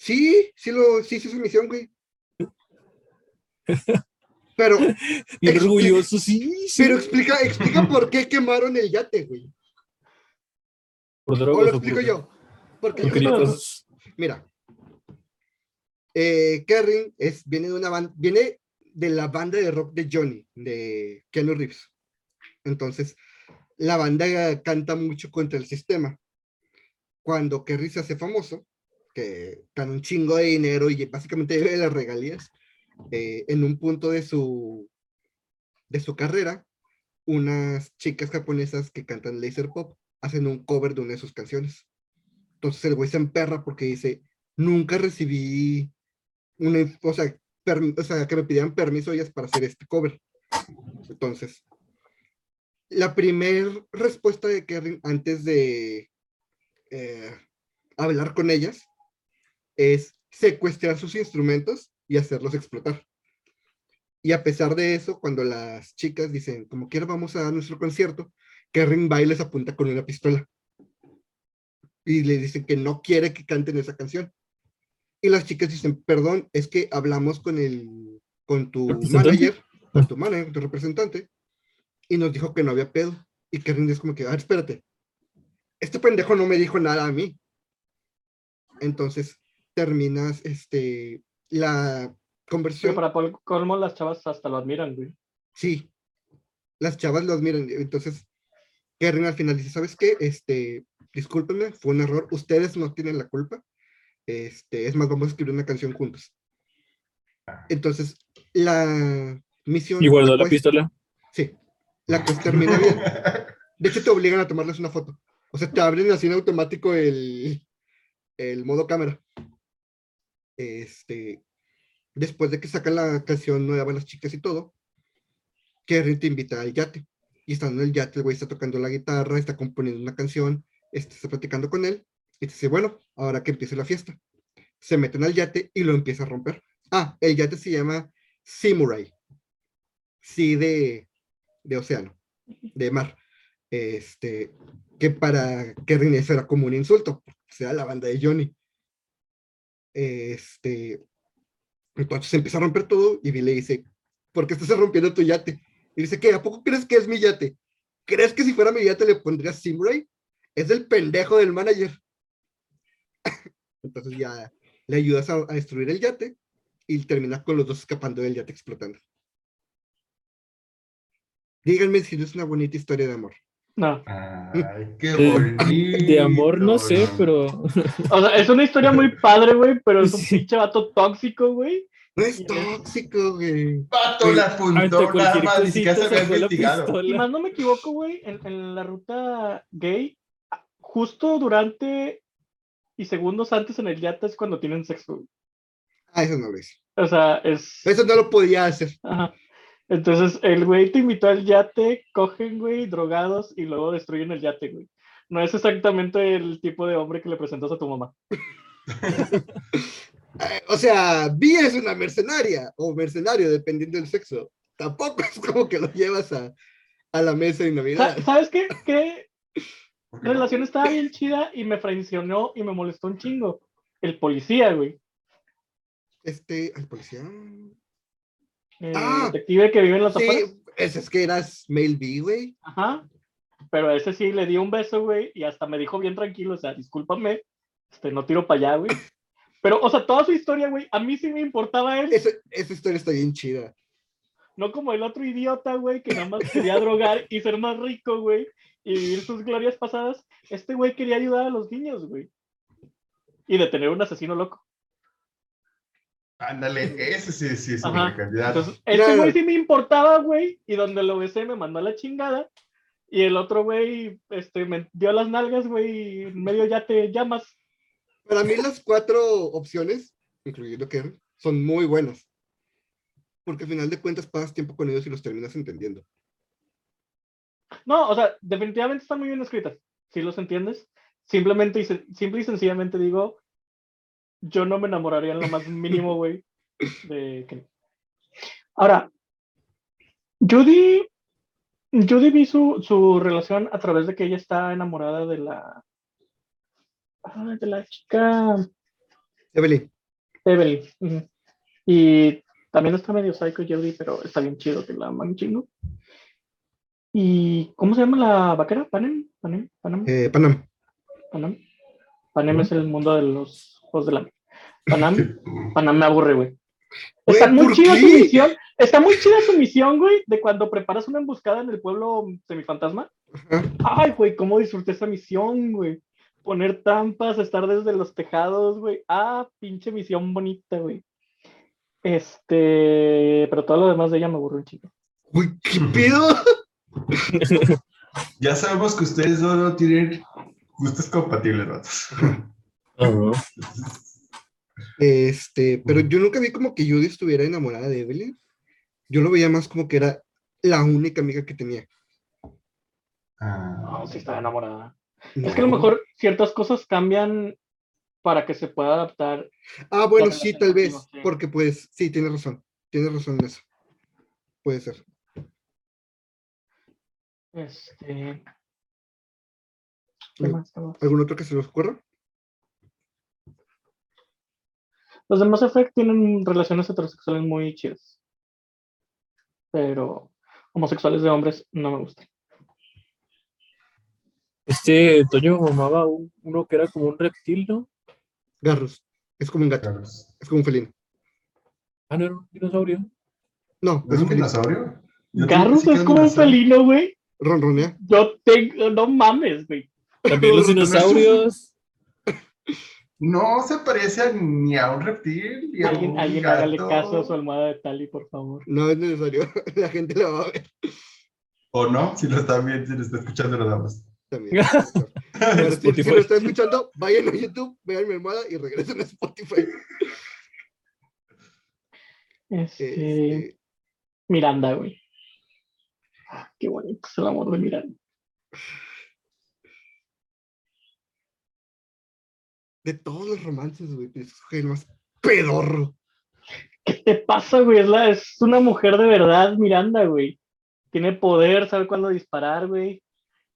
Sí, sí, lo, sí, sí, su misión, güey. *laughs* Pero, orgulloso, sí, sí. pero explica, explica por qué quemaron el yate, güey. por O drogas lo o explico por- yo. Porque, por mira, eh, Kerrin es, viene de una banda, viene de la banda de rock de Johnny, de Keanu Reeves. Entonces, la banda canta mucho contra el sistema. Cuando Kerry se hace famoso, que gana un chingo de dinero y básicamente vive *laughs* de las regalías, eh, en un punto de su, de su carrera, unas chicas japonesas que cantan laser pop hacen un cover de una de sus canciones. Entonces el güey se emperra porque dice, nunca recibí una, o sea, perm- o sea, que me pidieran permiso ellas para hacer este cover. Entonces, la primera respuesta de Kerrin antes de eh, hablar con ellas es secuestrar sus instrumentos y hacerlos explotar. Y a pesar de eso, cuando las chicas dicen, como quiera vamos a dar nuestro concierto, Kerrin va y les apunta con una pistola. Y le dicen que no quiere que canten esa canción. Y las chicas dicen, perdón, es que hablamos con el, con tu manager, con tu manager, con tu representante, y nos dijo que no había pedo. Y Kerrin es como que, a ver, espérate, este pendejo no me dijo nada a mí. Entonces terminas este, la Pero conversión. para pol- colmo, las chavas hasta lo admiran, güey. Sí, las chavas los miran. Entonces, Kerrin al final dice, ¿sabes qué? Este, discúlpenme, fue un error. Ustedes no tienen la culpa. Este, es más, vamos a escribir una canción juntos. Entonces, la misión... Y guardó la pistola. Sí, la cosa termina bien. De hecho, te obligan a tomarles una foto. O sea, te abren así en automático el, el modo cámara. Este, después de que sacan la canción nueva las chicas y todo, Kerry te invita al yate. Y estando en el yate, el güey está tocando la guitarra, está componiendo una canción, este, está platicando con él, y te dice, bueno, ahora que empiece la fiesta. Se meten al yate y lo empieza a romper. Ah, el yate se llama Simurai. Sí, de, de océano, de mar. Este, que para Kerry eso era como un insulto, o sea, la banda de Johnny. Este, entonces empieza a romper todo y Bill le dice, ¿por qué estás rompiendo tu yate? Y dice, ¿qué? ¿A poco crees que es mi yate? ¿Crees que si fuera mi yate le pondría Simray? Es el pendejo del manager. *laughs* Entonces ya le ayudas a, a destruir el yate y termina con los dos escapando del yate explotando. Díganme si no es una bonita historia de amor. No. Ay, qué De- bonito. De amor no sé, pero O sea, es una historia muy padre, güey, pero es un Sí. pinche vato tóxico, güey. No es tóxico, güey. Pato la apuntó, nada más, ni siquiera se había investigado. Y más no me equivoco, güey, en, en la ruta gay, a- justo durante y segundos antes en el yate es cuando tienen sexo. Ah, eso no lo hice. O sea, es... Eso no lo podía hacer. Ajá. Entonces, el güey te invitó al yate, cogen, güey, drogados y luego destruyen el yate, güey. No es exactamente el tipo de hombre que le presentas a tu mamá. *laughs* Eh, O sea, Vía es una mercenaria o mercenario, dependiendo del sexo. Tampoco es como que lo llevas a, a la mesa de Navidad. Sa- ¿Sabes qué? ¿Qué *laughs* relación estaba bien chida y me fraccionó y me molestó un chingo? El policía, güey. Este, al policía. El Ah, detective que vive en afueras. Sí, ese es que eras B, güey. Ajá. Pero ese sí le di un beso, güey, y hasta me dijo bien tranquilo, o sea, discúlpame, este, no tiro para allá, güey. Pero, o sea, toda su historia, güey, a mí sí me importaba él, esa historia está bien chida. no como el otro idiota, güey, que nada más quería drogar y ser más rico, güey, y vivir sus glorias pasadas. Este güey quería ayudar a los niños, güey. Y detener un asesino loco. Ándale, ese sí, sí es un Ajá. buen candidato. Entonces, este Claro. güey sí me importaba, güey, y donde lo besé me mandó a la chingada. Y el otro güey, este, me dio las nalgas, güey, y en medio ya te llamas. Para mí las cuatro opciones, incluyendo Kerry, son muy buenas. Porque al final de cuentas pasas tiempo con ellos y los terminas entendiendo. No, o sea, definitivamente están muy bien escritas. Si los entiendes. Simplemente y, simple y sencillamente digo, yo no me enamoraría en lo más *laughs* mínimo, güey, de Kenny. Ahora, di Judy vi su, su relación a través de que ella está enamorada de la. ah, de la chica Evelyn. Evelyn. Y también está medio psycho Judy, pero está bien chido que la aman chingo. ¿Y cómo se llama la vaquera? ¿Panem? ¿Panem? ¿Panem? Eh, Panam. Panam. Panem es el mundo de los juegos de la. Panam. Panam me aburre, güey. Está muy ¿por chida su misión. Está muy chida su misión, güey, de cuando preparas una emboscada en el pueblo semifantasma. Ajá. Ay, güey, cómo disfruté esa misión, güey. Poner trampas, estar desde los tejados, güey. Ah, pinche misión bonita, güey. Este, pero todo lo demás de ella me aburre un chico. Uy, ¿qué pedo? *laughs* Ya sabemos que ustedes no tienen gustos compatibles, Este, pero yo nunca vi como que Judy estuviera enamorada de Evelyn. Yo lo veía más como que era la única amiga que tenía. Ah, No, sí estaba enamorada. Es que a lo mejor ciertas cosas cambian para que se pueda adaptar. Ah, bueno, sí, tal vez, sí. porque pues, sí, tienes razón. Tienes razón en eso. Puede ser. Este. ¿Qué más? ¿Qué más? ¿Algún otro que se les ocurra? Los de Mass Effect tienen relaciones heterosexuales muy chidas. Pero homosexuales de hombres no me gustan. Este Toño mamaba un- uno que era como un reptil, ¿no? Garrus. Es como un gato, es como un felino. Ah, no, era un dinosaurio. No, ¿No es es un dinosaurio? Garrus que es como un felino, güey. Ronronea. Yo tengo. No mames, güey. También los *laughs* dinosaurios. *laughs* No se parece ni a un reptil, ni a Alguien, un alguien hágale gato. caso a su almohada de Tali, por favor. No es necesario. *laughs* La gente la va a ver O no, si lo están viendo, si lo está escuchando, lo damos. también. *laughs* Pero si, lo están escuchando, vayan a YouTube, vean mi almohada y regresen a Spotify. Este, Este, Miranda, güey. Ah, Qué bonito es el amor de Miranda. De todos los romances, güey, pues, el más pedorro. ¿Qué te pasa, güey? Es, la, es una mujer de verdad, Miranda, güey. Tiene poder, sabe cuándo disparar, güey.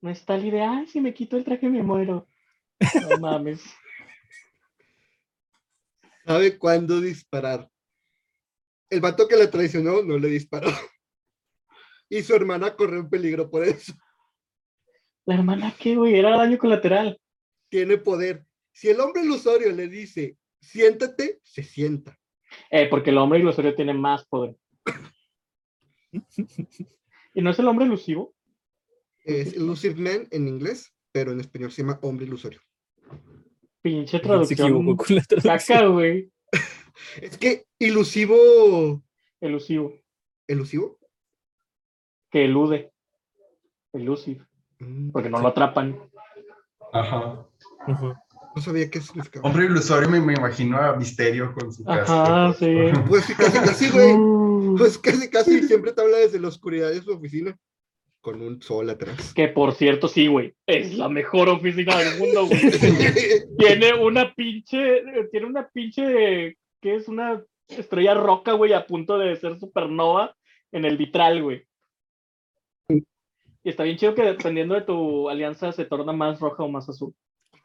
No es tal idea, ay, si me quito el traje me muero. No *laughs* mames. Sabe cuándo disparar. El vato que la traicionó no le disparó. Y su hermana corrió en peligro por eso. La hermana, ¿qué, güey? Era daño colateral. Tiene poder. Si el hombre ilusorio le dice, siéntate, se sienta. Eh, porque el hombre ilusorio tiene más poder. ¿Y no es el hombre elusivo? Es Elusive Man en inglés, pero en español se llama hombre ilusorio. Pinche traducción. la. Caca, güey. *laughs* Es que ilusivo. Elusivo. ¿Elusivo? Que elude. Elusive. Mm, Porque no lo atrapan. Ajá. Ujú. No sabía qué significaba. Hombre ilusorio me, me imagino a Misterio con su Ajá, casco. sí. *laughs* Pues sí, casi, casi, güey. Uh, Pues casi, casi siempre te habla desde la oscuridad de su oficina. Con un sol atrás. Que por cierto, sí, güey. Es la mejor oficina del mundo, güey. *laughs* tiene una pinche. Tiene una pinche. ¿Qué es? Una estrella roca, güey, a punto de ser supernova en el vitral, güey. Y está bien chido que dependiendo de tu alianza se torna más roja o más azul.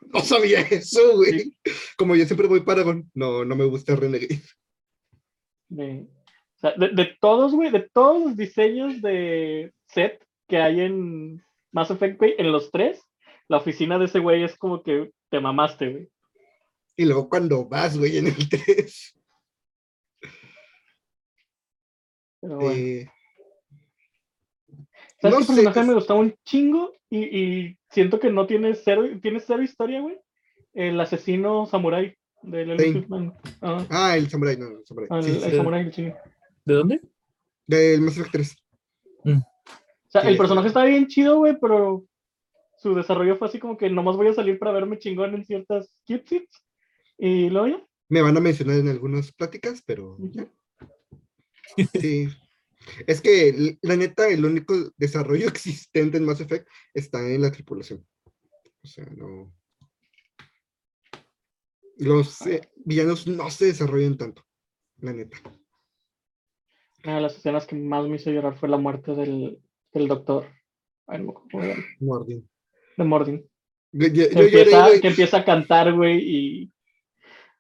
*laughs* No sabía eso, güey. Como yo siempre voy Paragon. No, no me gusta Renegade. De, o sea, de, de todos, güey, de todos los diseños de set que hay en Mass Effect, güey, en los tres, la oficina de ese güey es como que te mamaste, güey. Y luego cuando vas, güey, en el 3. Pero bueno. eh, ¿Sabes no qué personaje me gustaba un chingo? Y, y siento que no tiene cero, tiene cero historia, güey. El asesino samurái del Sí. Elusive Man. Ah, Ah, el Samurai, no, el Samurai. el, Sí, el sí, samurái del chingo. ¿De dónde? Del Mass Effect 3. O sea, Sí, el sí. personaje estaba bien chido, güey, pero su desarrollo fue así como que nomás voy a salir para verme chingón en ciertas cutscenes. Y luego ya. Me van a mencionar en algunas pláticas, pero ya. Sí. Es que la neta, el único desarrollo *laughs* existente en Mass Effect está en la tripulación. O sea, no. Los eh, villanos no se desarrollan tanto, la neta. Una de las escenas que más me hizo llorar fue la muerte del, del doctor Ay, no Mordin. de Mordin. Yo, yo- Que yo lloré, güey. que empieza a cantar, güey, y.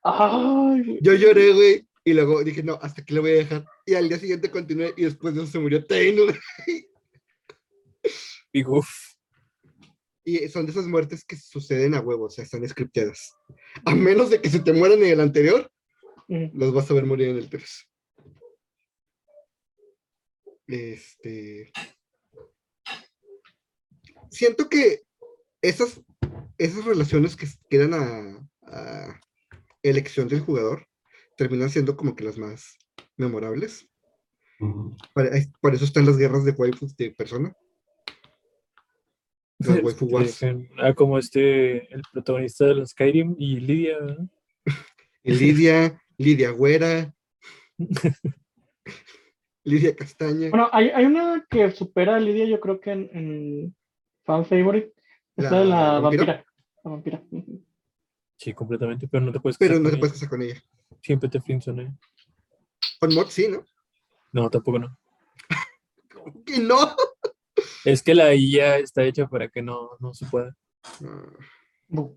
Ay. Yo lloré, güey. Y luego dije, no, hasta aquí lo voy a dejar. Y al día siguiente continué y después de eso se murió güey. Y uf, Y son de esas muertes que suceden a huevo, o sea, están scripteadas. A menos de que se te mueran en el anterior, Mm. los vas a ver morir en el 3. Este. Siento que esas, esas relaciones que quedan a, a elección del jugador terminan siendo como que las más memorables. Para- Por eso están las guerras de waifus de persona. Las *laughs* waifu wars. Ah, como este, el protagonista de los Skyrim y Lidia. Lidia, Lidia Güera, *laughs* Lidia Castaña. Bueno, hay, hay una que supera a Lidia, yo creo que en, en fan favorite. Es la, ¿La de la vampiro? vampira. La vampira. Sí, completamente, pero no te puedes pero casar no con te puedes ella. casar con ella. Siempre te flinson, ¿eh? Con mod sí, ¿no? No, tampoco no. ¿Cómo que no? Es que la IA está hecha para que no, no se pueda. Ah.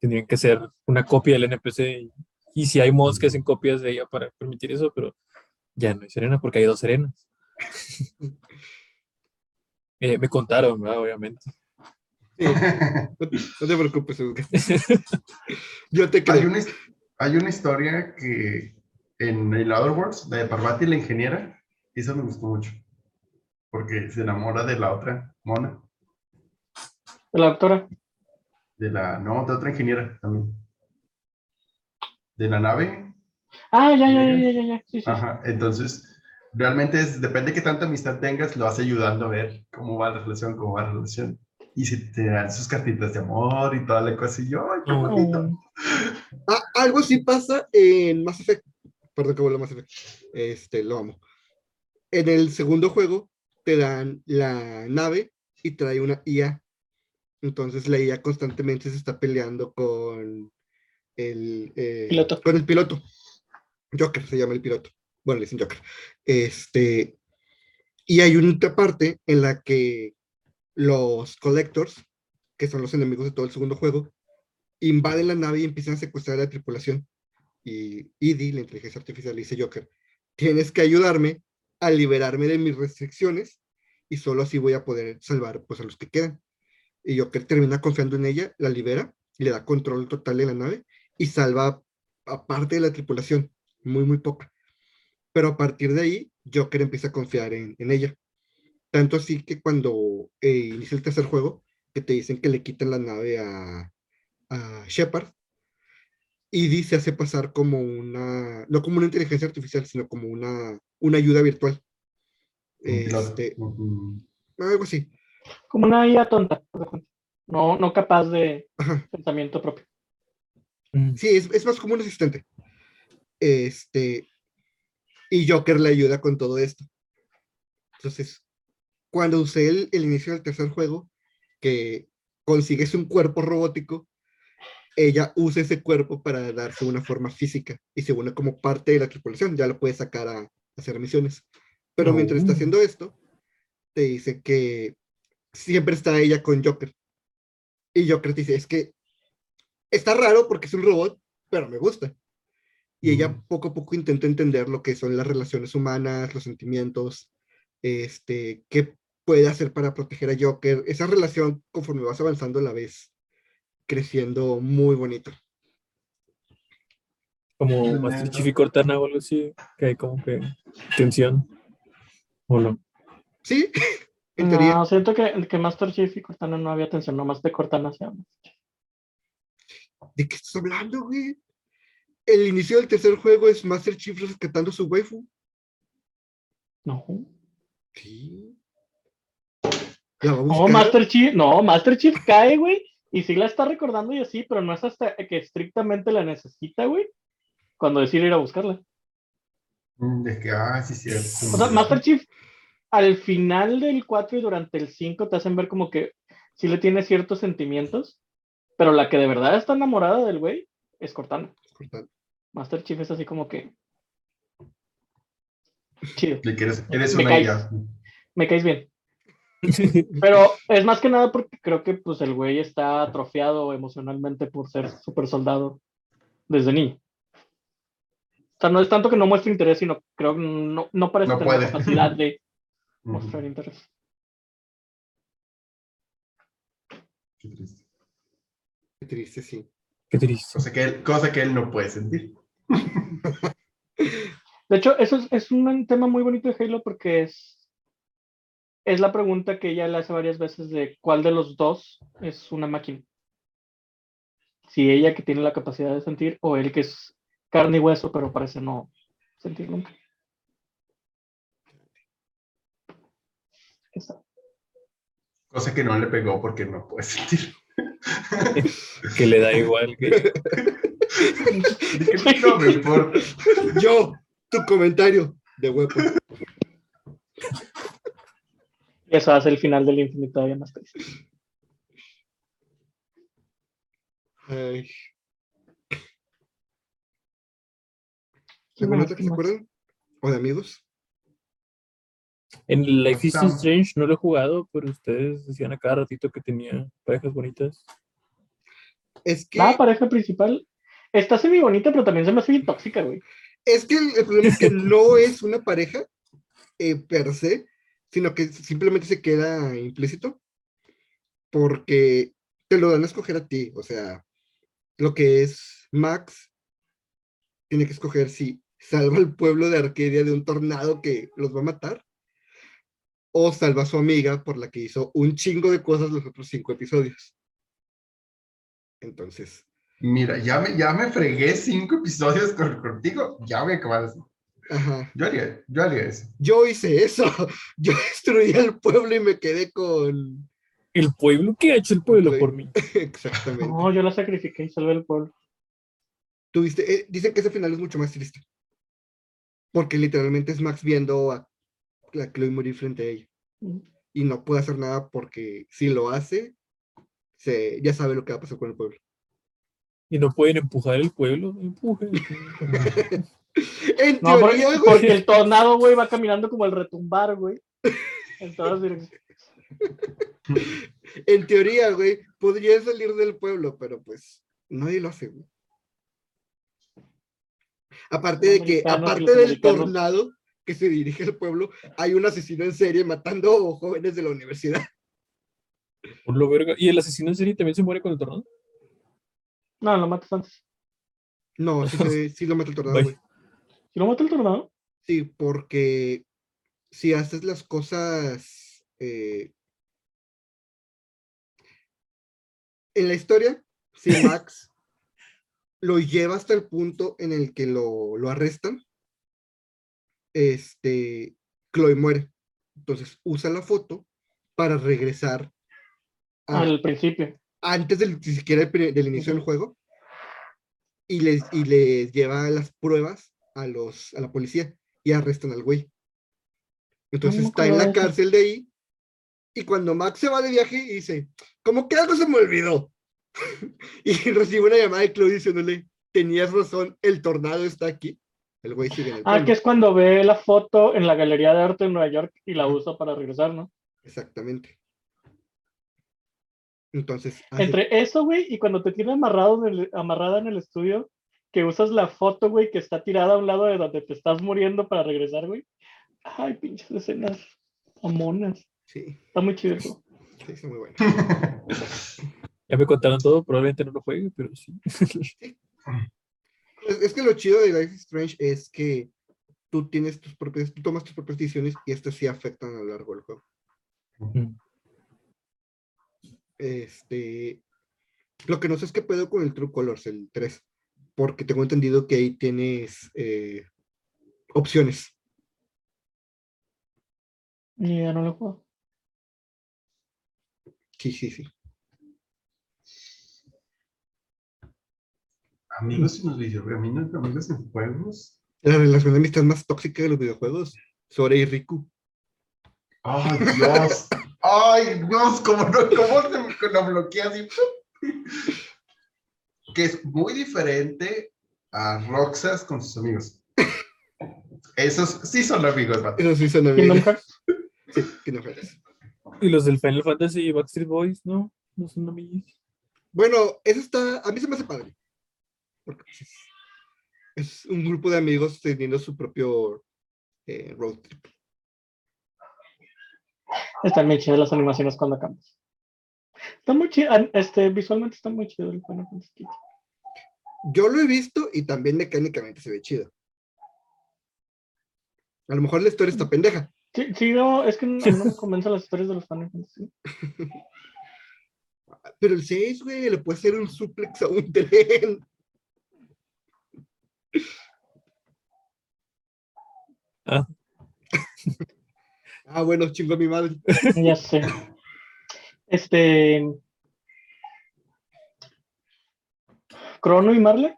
Tendrían que ser una copia del NPC. Y, y si hay mods que hacen copias de ella para permitir eso, pero ya no hay Serena porque hay dos Serenas. *laughs* Eh, me contaron, ¿verdad? Obviamente. sí, no, no te preocupes. *laughs* Yo te una, hay una historia que en el Other Worlds, la de Parvati, la ingeniera, esa me gustó mucho. Porque se enamora de la otra mona, De la doctora. de la, no, de otra ingeniera también. De la nave. Ah, ya, ya, ya, ya, ya, ya. Sí, sí. Ajá, entonces, realmente es, depende de qué tanta amistad tengas, lo vas ayudando a ver cómo va la relación, cómo va la relación. Y si te dan sus cartitas de amor y toda la cosa, y yo, ay, qué Oh. bonito. Ah, algo sí pasa en Mass Effect. Perdón que vuelvo Effect. Este, lo amo. En el segundo juego te dan la nave y trae una IA. Entonces la IA constantemente se está peleando con el, eh, Piloto. con el piloto. Joker se llama el piloto. Bueno, le dicen Joker. Este, y hay una parte en la que los Collectors, que son los enemigos de todo el segundo juego, invaden la nave y empiezan a secuestrar a la tripulación. Y Edie, la inteligencia artificial, le dice Joker, tienes que ayudarme a liberarme de mis restricciones y solo así voy a poder salvar pues, a los que quedan. Y Joker termina confiando en ella, la libera, le da control total de la nave y salva a parte de la tripulación, muy, muy poca. Pero a partir de ahí, Joker empieza a confiar en, en ella. Tanto así que cuando eh, inicia el tercer juego, que te dicen que le quitan la nave a, a Shepard, Edie se hace pasar como una, no como una inteligencia artificial, sino como una, una ayuda virtual. Este, algo así. Como una IA tonta. No, no capaz de Ajá. pensamiento propio. Mm. Sí, es, es más como un asistente. Este, y Joker le ayuda con todo esto. Entonces, cuando usé el, el inicio del tercer juego, que consigues un cuerpo robótico, ella usa ese cuerpo para darse una forma física y se une como parte de la tripulación, ya lo puede sacar a, a hacer misiones. Pero mientras está Oh. haciendo esto, te dice que siempre está ella con Joker. Y Joker te dice, es que está raro porque es un robot, pero me gusta. Y ella Ujú. poco a poco intenta entender lo que son las relaciones humanas, los sentimientos, este, qué puede hacer para proteger a Joker. Esa relación, conforme vas avanzando, la ves creciendo muy bonito. Como. Master Chief y Cortana o algo así, que hay como que tensión. ¿O no? Sí, *laughs* en teoría. No, siento que, que Master Chief y Cortana no había tensión, nomás de Cortana se llama. ¿De qué estás hablando, güey? El inicio del tercer juego es Master Chief rescatando su waifu. No. Sí. La va a No. Master Chief, no, Master Chief cae, güey, y sí la está recordando y así, pero no es hasta que estrictamente la necesita, güey, cuando decide ir a buscarla. Mm, De que, ah, sí, cierto. O sea, Master Chief, al final del 4 y durante el 5 te hacen ver como que sí le tiene ciertos sentimientos, pero la que de verdad está enamorada del güey es Cortana. Master Chief es así como que. Chido, De que eres, eres Me una caes. ella. me caes bien. *laughs* Pero es más que nada porque creo que pues el güey está atrofiado emocionalmente por ser super soldado desde niño. O sea, no es tanto que no muestre interés, sino creo que no, no parece No tener puede. la capacidad de *laughs* mostrar interés. Qué triste. Qué triste, sí. Qué triste. Cosa que él, cosa que él no puede sentir. *laughs* De hecho, eso es, es un tema muy bonito de Halo porque es, es la pregunta que ella le hace varias veces de cuál de los dos es una máquina. Si ella que tiene la capacidad de sentir o él que es carne y hueso, pero parece no sentir nunca. Esa. Cosa que no le pegó porque no puede sentir. *laughs* Que le da igual. Que... *laughs* Dije, no me importa. Yo, tu comentario de huevo. *laughs* Y eso hace el final del infinito todavía más triste. Ay. ¿Qué ¿Alguna más? otra que ¿Qué se acuerdan? ¿O de amigos? En Life is. Strange no lo he jugado, pero ustedes decían a cada ratito que tenía parejas bonitas. Es que, La pareja principal está semi bonita, pero también se me hace bien tóxica, güey. es que el, el problema es que *laughs* no es una pareja eh, per se, sino que simplemente se queda implícito porque te lo dan a escoger a ti. O sea, lo que es Max tiene que escoger si salva al pueblo de Arcadia de un tornado que los va a matar o salva a su amiga por la que hizo un chingo de cosas los otros cinco episodios. Entonces, Mira, ya me, ya me fregué cinco episodios con- contigo. Ya voy a acabar eso. Ajá. Yo haría, yo haría eso. Yo hice eso. *laughs* Yo destruí el pueblo y me quedé con. El pueblo, ¿qué ha hecho el pueblo por mí? *laughs* Exactamente. No, yo la sacrifiqué y salvé el pueblo. Tuviste, eh, dicen que ese final es mucho más triste. Porque literalmente es Max viendo a la Chloe morir frente a ella. Y no puede hacer nada porque si lo hace, se, ya sabe lo que va a pasar con el pueblo. Y no pueden empujar el pueblo. Empujen. *laughs* *laughs* En No, porque, teoría, güey, porque el tornado, güey, va caminando como el retumbar, güey. En todas direcciones. en teoría, güey, podría salir del pueblo, pero pues nadie lo hace, güey. Aparte de que, aparte del tornado que se dirige al pueblo, hay un asesino en serie matando jóvenes de la universidad. *laughs* Por lo verga. ¿Y el asesino en serie también se muere con el tornado? No, lo matas antes. No, sí, *laughs* lo mata el tornado, güey. ¿Si lo mata el tornado? Sí, porque si haces las cosas eh, en la historia, si *laughs* Max lo lleva hasta el punto en el que lo, lo arrestan, este, Chloe muere. Entonces usa la foto para regresar a- Al principio. antes del, ni siquiera del, inicio del juego y les, y les lleva las pruebas a, los, a la policía y arrestan al güey. Entonces está en la cárcel de ahí y cuando Max se va de viaje dice, como que algo se me olvidó. *laughs* y recibe una llamada de Chloe diciéndole, tenías razón, el tornado está aquí. El güey sigue en el Ah, que es cuando ve la foto en la Galería de Arte de Nueva York y la usa para regresar, ¿no? Exactamente. Entonces, hace- Entre eso, güey, y cuando te tiene amarrado en el- amarrada en el estudio, que usas la foto, güey, que está tirada a un lado de donde te estás muriendo para regresar, güey. Ay, pinches escenas amonas. sí, Está muy chido eso. sí, está muy bueno. *laughs* Ya me contaron todo, probablemente no lo juegue, pero sí. Es, es que lo chido de Life is Strange es que tú tienes tus propias, tú tomas tus propias decisiones y estas sí afectan a lo largo del juego. Este, lo que no sé es qué pedo con el True Colors, el 3, porque tengo entendido que ahí tienes eh, opciones. Y ya no lo juego. Sí, sí, sí. amigos en los videojuegos, amigos, amigos en juegos. La relación de amistad más tóxica de los videojuegos, Sora y Riku. ¡Ay, Dios! *laughs* ¡Ay, Dios! ¿Cómo, no, cómo se me lo bloquea así? Que es muy diferente a Roxas con sus amigos. Esos sí son amigos, vato. Esos sí son Kingdom amigos. Hearts. *laughs* Sí, Kingdom Hearts. Y los del Final Fantasy y Backstreet Boys, ¿no? No son amigos. Bueno, eso está, a mí se me hace padre. Porque es, un grupo de amigos teniendo su propio eh, road trip. Están muy chidas las animaciones cuando cambias. Está muy chido, este, visualmente está muy chido el Final Fantasy. Yo lo he visto y también mecánicamente se ve chido. A lo mejor la historia está pendeja. Sí, sí, no, es que no, no me *laughs* convencen las historias de los Final Fantasy. *laughs* Pero el 6, güey, le puede hacer un suplex a un *laughs* tren. Ah. Ah, bueno, chingo a mi madre. Ya sé. Este. Crono y Marley.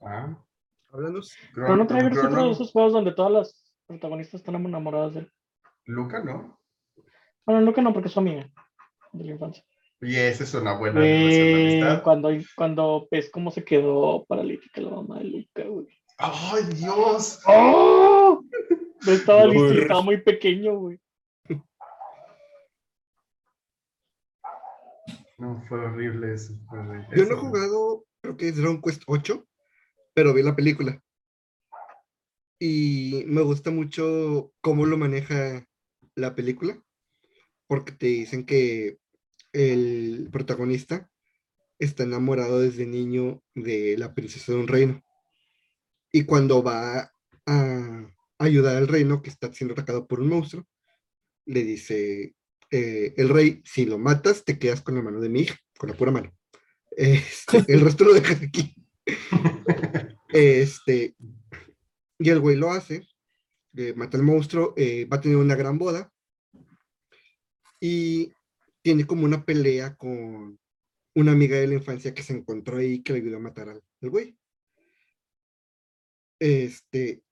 Ah, Háblanos. Chrono Trigger es otro de esos juegos donde todas las protagonistas están enamoradas de él. Luca, ¿no? Bueno, Luca no, porque es su amiga de la infancia. Y esa es una buena relación de Güey, amistad. cuando, cuando ves cómo se quedó paralítica la mamá de Luca, güey. ¡Ay, Dios! ¡Oh! *laughs* No estaba listo, estaba muy pequeño, güey. No, fue horrible eso. fue horrible. Yo no he jugado, creo que es Dragon Quest 8, pero vi la película. Y me gusta mucho cómo lo maneja la película, porque te dicen que el protagonista está enamorado desde niño de la princesa de un reino. Y cuando va a ayudar al reino que está siendo atacado por un monstruo, le dice eh, el rey, si lo matas, te quedas con la mano de mi hija, con la pura mano. Este, *laughs* el resto lo dejas aquí. Este, y el güey lo hace, eh, mata al monstruo, eh, va a tener una gran boda y tiene como una pelea con una amiga de la infancia que se encontró ahí que le ayudó a matar al, al güey. Este,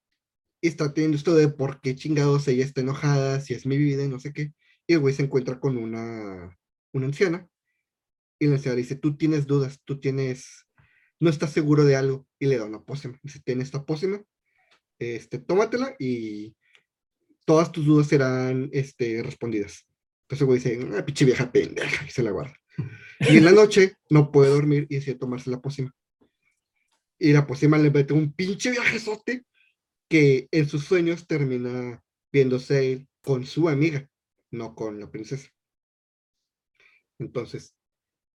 está teniendo esto de por qué chingados ella está enojada, si es mi vida y no sé qué. Y el güey se encuentra con una, una anciana y la anciana dice, tú tienes dudas, tú tienes, no estás seguro de algo y le da una pócima. Dice, tiene esta pócima, este, tómatela y todas tus dudas serán este, respondidas. Entonces el güey dice, ah, pinche vieja pendeja, y se la guarda. Y en la noche no puede dormir y decide tomarse la pócima. Y la pócima le mete un pinche viajezote que en sus sueños termina viéndose con su amiga, no con la princesa. Entonces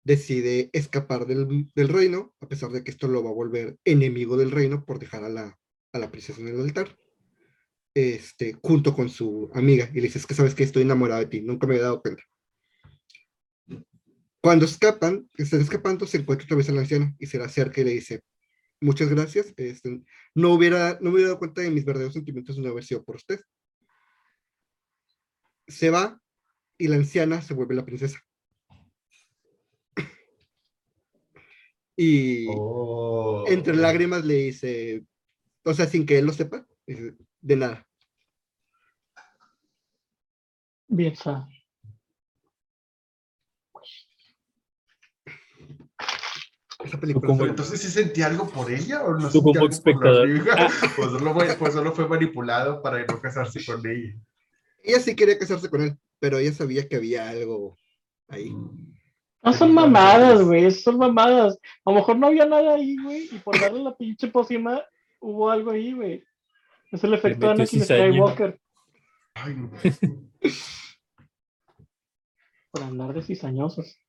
decide escapar del, del reino, a pesar de que esto lo va a volver enemigo del reino por dejar a la, a la princesa en el altar, este, junto con su amiga. Y le dice, es que sabes que estoy enamorado de ti, nunca me había dado cuenta. Cuando escapan, están escapando, se encuentra otra vez a la anciana y se le acerca y le dice, muchas gracias, este, no, hubiera, no me hubiera dado cuenta de mis verdaderos sentimientos de no haber sido por usted. Se va y la anciana se vuelve la princesa. *clears throat* Y Oh. entre lágrimas le dice, o sea, sin que él lo sepa, dice, de nada. Bien, película como- entonces sí sentí algo por ella o no Tú como por la espectador. amiga? *laughs* Pues solo, fue, pues solo fue manipulado para no casarse con ella. Ella sí quería casarse con él, pero ella sabía que había algo ahí. No son mamadas, güey, son mamadas. A lo mejor no había nada ahí, güey, y por darle la pinche pócima hubo algo ahí, güey. Es el efecto de Anakin. Skywalker Ay, no. *laughs* por andar de cizañosos.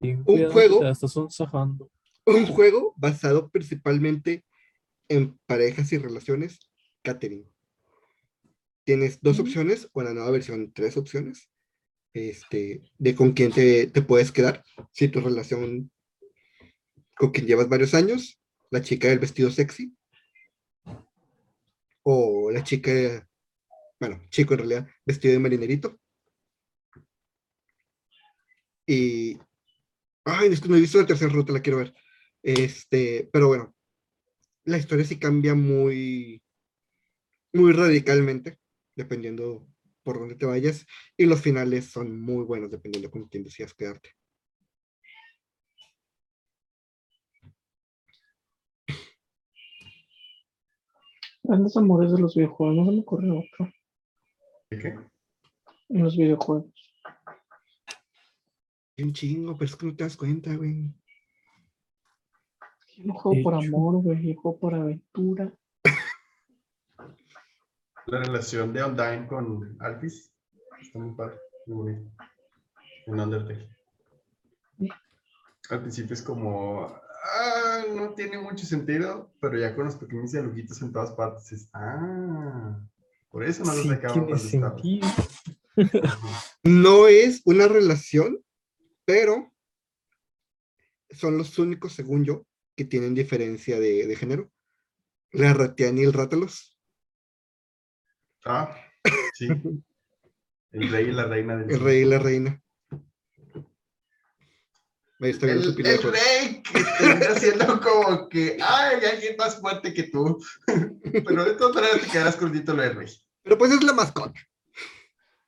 Un juego. Un juego basado principalmente en parejas y relaciones, catering. Tienes dos opciones, o en la nueva versión, tres opciones, este, de con quién te, te puedes quedar. Si tu relación con quien llevas varios años, la chica del vestido sexy, o la chica, bueno, chico en realidad, vestido de marinerito. Y, ay, es que no he visto la tercera ruta, la quiero ver. Este, pero bueno, la historia sí cambia muy, muy radicalmente, dependiendo por dónde te vayas, y los finales son muy buenos, dependiendo con quién decidas quedarte. Grandes amores de los videojuegos, no se me ocurre otro. ¿De qué? En los videojuegos. Un chingo, pero es que no te das cuenta, güey. Yo no juego por hecho. amor, güey, yo juego por aventura. La relación de Undyne con Alphys está muy padre, muy bonito. En Undertale. Al principio es como, ah, no tiene mucho sentido, pero ya con los pequeños dialoguitos en todas partes es, ah, por eso no los Sí, sacaba tiene sentido. No es una relación, pero son los únicos, según yo, que tienen diferencia de, de género. La Ratian y el Rátalos. Ah, sí. El rey y la reina del El rey y la reina. Ahí está El, el juego. rey que termina siendo como que, ay, hay alguien más fuerte que tú. *laughs* Pero de todas maneras te quedarás con el título de rey. Pero pues es la mascota.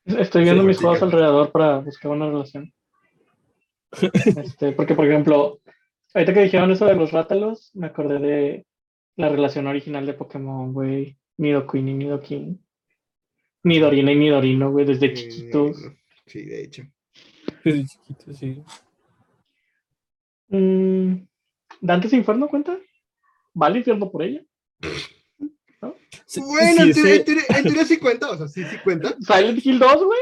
Estoy viendo Sí, mis juegos alrededor para buscar una relación. Este, porque, por ejemplo, ahorita que dijeron eso de los rátalos, me acordé de la relación original de Pokémon, güey. Nidoqueen y Nidoking. Nidorina y Nidorino, güey, desde chiquitos. Sí, de hecho. Desde chiquito, sí. Mm, ¿Dante's Inferno cuenta? ¿Vale infierno por ella? Sí, Bueno, sí, en, teoría, ese- en teoría- en teoría sí cuenta, o sea, sí, sí cuenta. *laughs* Silent Hill 2, güey.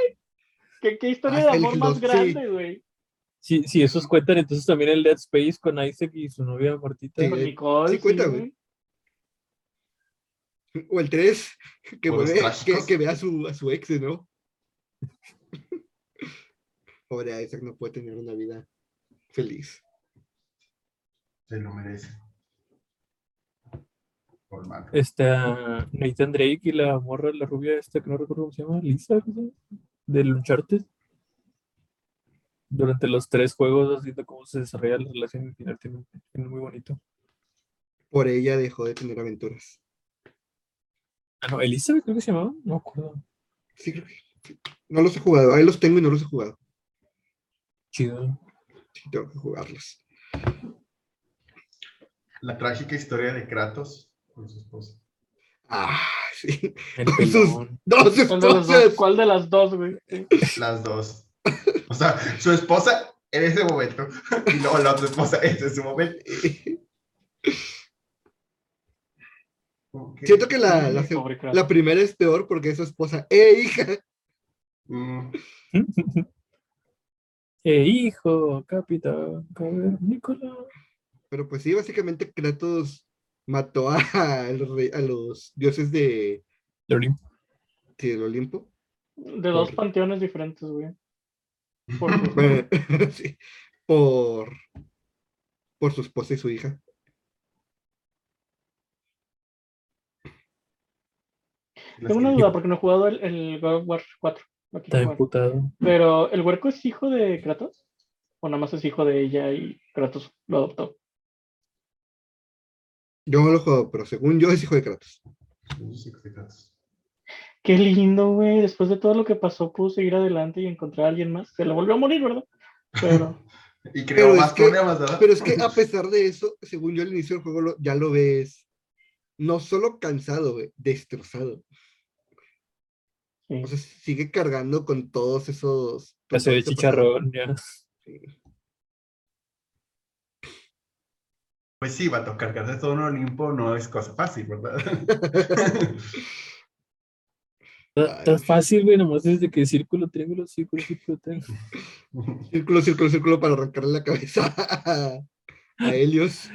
¿Qué, qué historia Ah, de amor más 2, sí. grande, güey? sí, sí, esos cuentan entonces también el Dead Space con Isaac y su novia Martita. Sí, Con Nicole. sí cuenta, güey. O el 3, que, vuelve- que, que ve a su, a su ex, ¿no? Pobre Isaac no puede tener una vida feliz. Se lo merece. Por mal. Está Nathan Drake y la morra, la rubia esta que no recuerdo cómo se llama, Lisa, ¿cómo se llama? del Uncharted. Durante los tres juegos, haciendo cómo se desarrolla la relación al final tiene, tiene muy bonito. Por ella dejó de tener aventuras. Ah, no, Elizabeth creo que se llamaba, no me acuerdo. Sí, creo que. No los he jugado. Ahí los tengo y no los he jugado. Chido. Sí, tengo que jugarlos. La trágica historia de Kratos con su esposa. Ah, sí. El Con sus-. Dos ¿Cuál de, las dos, esposas. ¿Cuál de las dos, güey? Las dos. O sea, su esposa en ese momento y luego la otra esposa en ese momento. *laughs* Siento que la, la, primera es peor porque es su esposa. *laughs* ¡Eh, hija! Mm, *laughs* Eh, hijo, capitán, cavernícola. Pero pues sí, básicamente Kratos mató a, al rey- a los dioses de, De Olimpo. sí, del Olimpo. De dos Por- panteones diferentes, güey. Por- *laughs* sí, por, por su esposa y su hija. Tengo una duda porque no he jugado el, el God of War 4. lo quiero Está jugar. emputado. Pero, ¿el huerco es hijo de Kratos? ¿O nada más es hijo de ella y Kratos lo adoptó? Yo no lo juego, pero según yo es hijo de Kratos. Qué lindo, güey. Después de todo lo que pasó, pudo seguir adelante y encontrar a alguien más. Se le volvió a morir, ¿verdad? Pero, *laughs* Y creó Pero es más que- problemas, ¿verdad? Pero es que a *laughs* pesar de eso, según yo al inicio del juego lo- ya lo ves no solo cansado, güey, destrozado. Sí. O sea, sigue cargando con todos esos... todo de ese chicharrón, ya. Sí. Pues sí, va a tocar cargarse todo un Olimpo no es cosa fácil, ¿verdad? *laughs* Está, fácil, güey, nomás es de que círculo, triángulo, círculo, círculo, triángulo. Círculo, círculo, círculo para arrancarle la cabeza a, *laughs* a Helios.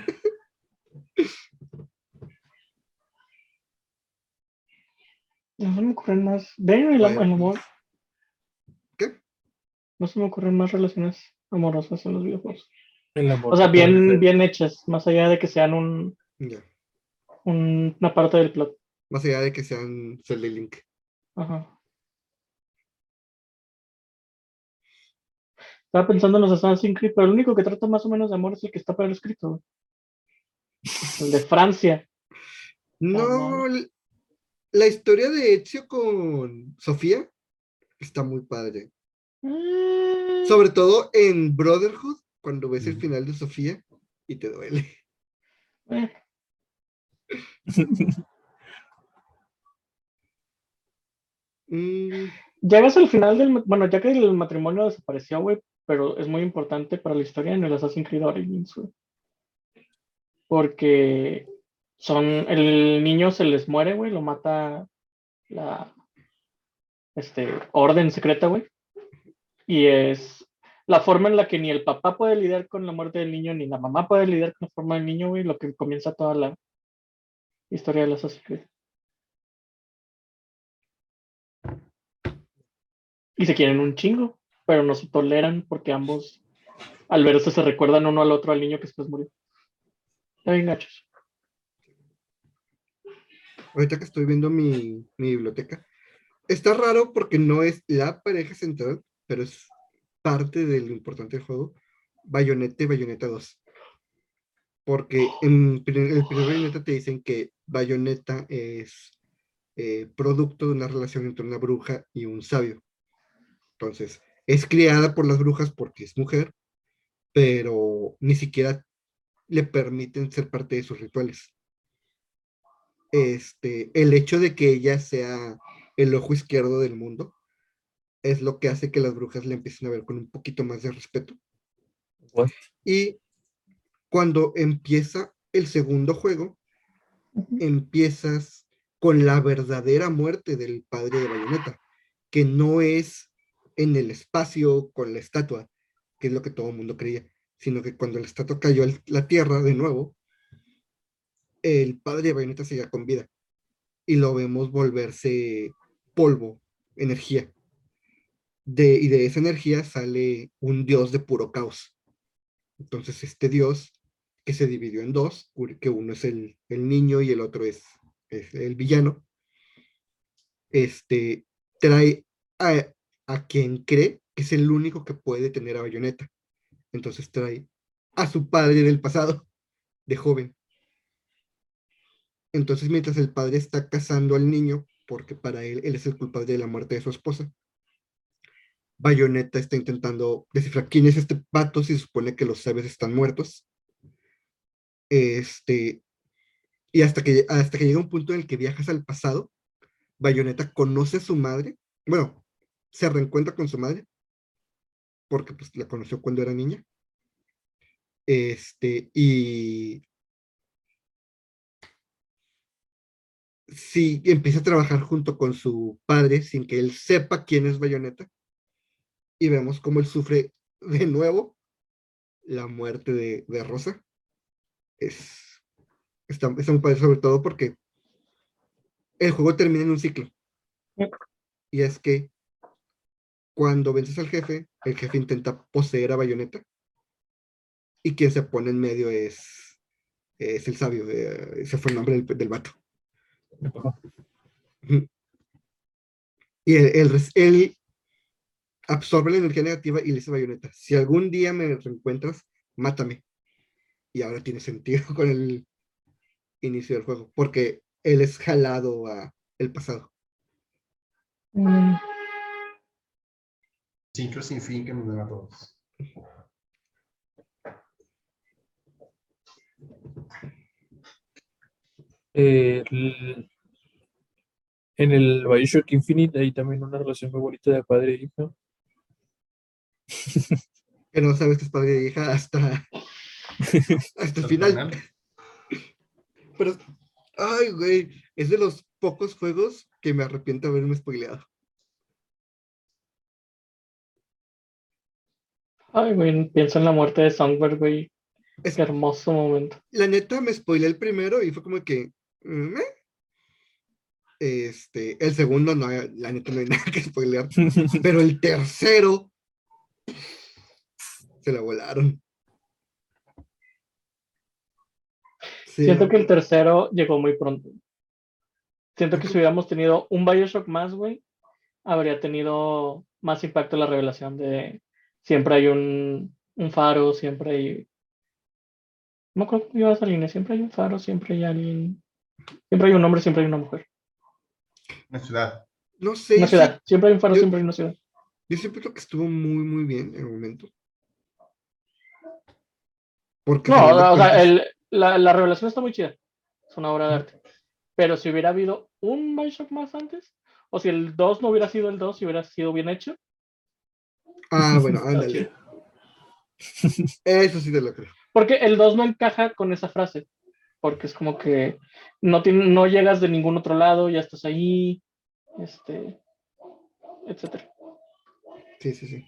No se me ocurren más. Ven el, el amor. ¿Qué? No se me ocurren más relaciones amorosas en los videojuegos. El amor. O sea, bien, bien hechas, más allá de que sean un, Ya. un- una parte del plot. Más allá de que sean Link. Ajá. Estaba pensando en los Assassin's Creed, pero el único que trata más o menos de amor es el que está para el escrito. El de Francia. No. La historia de Ezio con Sofía está muy padre. Mm, Sobre todo en Brotherhood, cuando ves el Mm. final de Sofía y te duele. eh, Mm, Llegas al final del. Bueno, ya que el matrimonio desapareció, güey, pero es muy importante para la historia en el Assassin's Creed Origins, güey. Porque son. El niño se les muere, güey, lo mata la. Este. Orden secreta, güey. Y es la forma en la que ni el papá puede lidiar con la muerte del niño, ni la mamá puede lidiar con la forma del niño, güey, lo que comienza toda la historia de Assassin's Creed. Y se quieren un chingo, pero no se toleran porque ambos, al verse, se recuerdan uno al otro al niño que después murió. Está bien gachos. Ahorita que estoy viendo mi, mi biblioteca, está raro porque no es la pareja central, pero es parte de lo importante del juego. Bayonetta y Bayonetta 2. Porque en el primer Bayonetta te dicen que Bayonetta es eh, producto de una relación entre una bruja y un sabio. Entonces, es criada por las brujas porque es mujer, pero ni siquiera le permiten ser parte de sus rituales. Este, el hecho de que ella sea el ojo izquierdo del mundo es lo que hace que las brujas le empiecen a ver con un poquito más de respeto. What? Y cuando empieza el segundo juego, empiezas con la verdadera muerte del padre de Bayonetta, que no es en el espacio con la estatua, que es lo que todo el mundo creía, sino que cuando la estatua cayó a la tierra de nuevo, el padre de Bayonetta seguía con vida y lo vemos volverse polvo, energía. Y de esa energía sale un dios de puro caos. Entonces este dios, que se dividió en dos, que uno es el, el niño y el otro es, es el villano, este, trae a, a quien cree que es el único que puede tener a Bayonetta. Entonces trae a su padre del pasado, de joven. Entonces, mientras el padre está casando al niño, porque para él, él es el culpable de la muerte de su esposa, Bayonetta está intentando descifrar quién es este pato si se supone que los sabios están muertos. Este, y hasta que, hasta que llega un punto en el que viajas al pasado, Bayonetta conoce a su madre, bueno, se reencuentra con su madre, porque pues la conoció cuando era niña. Este, y sí, empieza a trabajar junto con su padre sin que él sepa quién es Bayonetta. Y vemos cómo él sufre de nuevo la muerte de, de Rosa. Es, está, está muy padre, sobre todo porque el juego termina en un ciclo. Y es que cuando vences al jefe, el jefe intenta poseer a Bayonetta. Y quien se pone en medio es, es el sabio. eh, ese fue el nombre del, del vato. Y él, él absorbe la energía negativa y le dice a Bayonetta, si algún día me reencuentras, mátame. Y ahora tiene sentido *laughs* con el inicio del juego, porque él es jalado a el pasado. Mm, Ciclo sin fin que nos dan a todos. Eh, el- en el Bioshock Infinite hay también una relación muy bonita de padre e hijo. *laughs* Que no sabes que es padre de hija hasta, *laughs* hasta el final. Pero, ay, güey, es de los pocos juegos que me arrepiento de haberme spoileado. Ay, güey, pienso en la muerte de Songbird, güey. Es- Qué hermoso momento. La neta me spoileé el primero y fue como que. Mm, eh. Este, el segundo no, la neta no hay *laughs* nada que spoilear. *laughs* Pero el tercero se la volaron. Sí, Siento que el tercero llegó muy pronto. Siento que si hubiéramos tenido un Bioshock más, güey, habría tenido más impacto la revelación de siempre hay un, un faro, siempre hay. No me acuerdo cómo iba esa línea, siempre hay un faro, siempre hay alguien. Siempre hay un hombre, siempre hay una mujer. Una ciudad. no sé. Una sí, ciudad, siempre hay un faro, yo- siempre hay una ciudad. yo siempre creo que estuvo muy, muy bien en el momento. Porque No, o sea, el- la, la revelación está muy chida. Es una obra de arte. Pero si hubiera habido un Bioshock más antes, o si el 2 no hubiera sido el 2 y hubiera sido bien hecho. Ah, *laughs* bueno, ándale. Eso sí te lo creo. Porque el 2 no encaja con esa frase. Porque es como que no, tiene, no llegas de ningún otro lado, ya estás ahí, este, etcétera. Sí, sí, sí.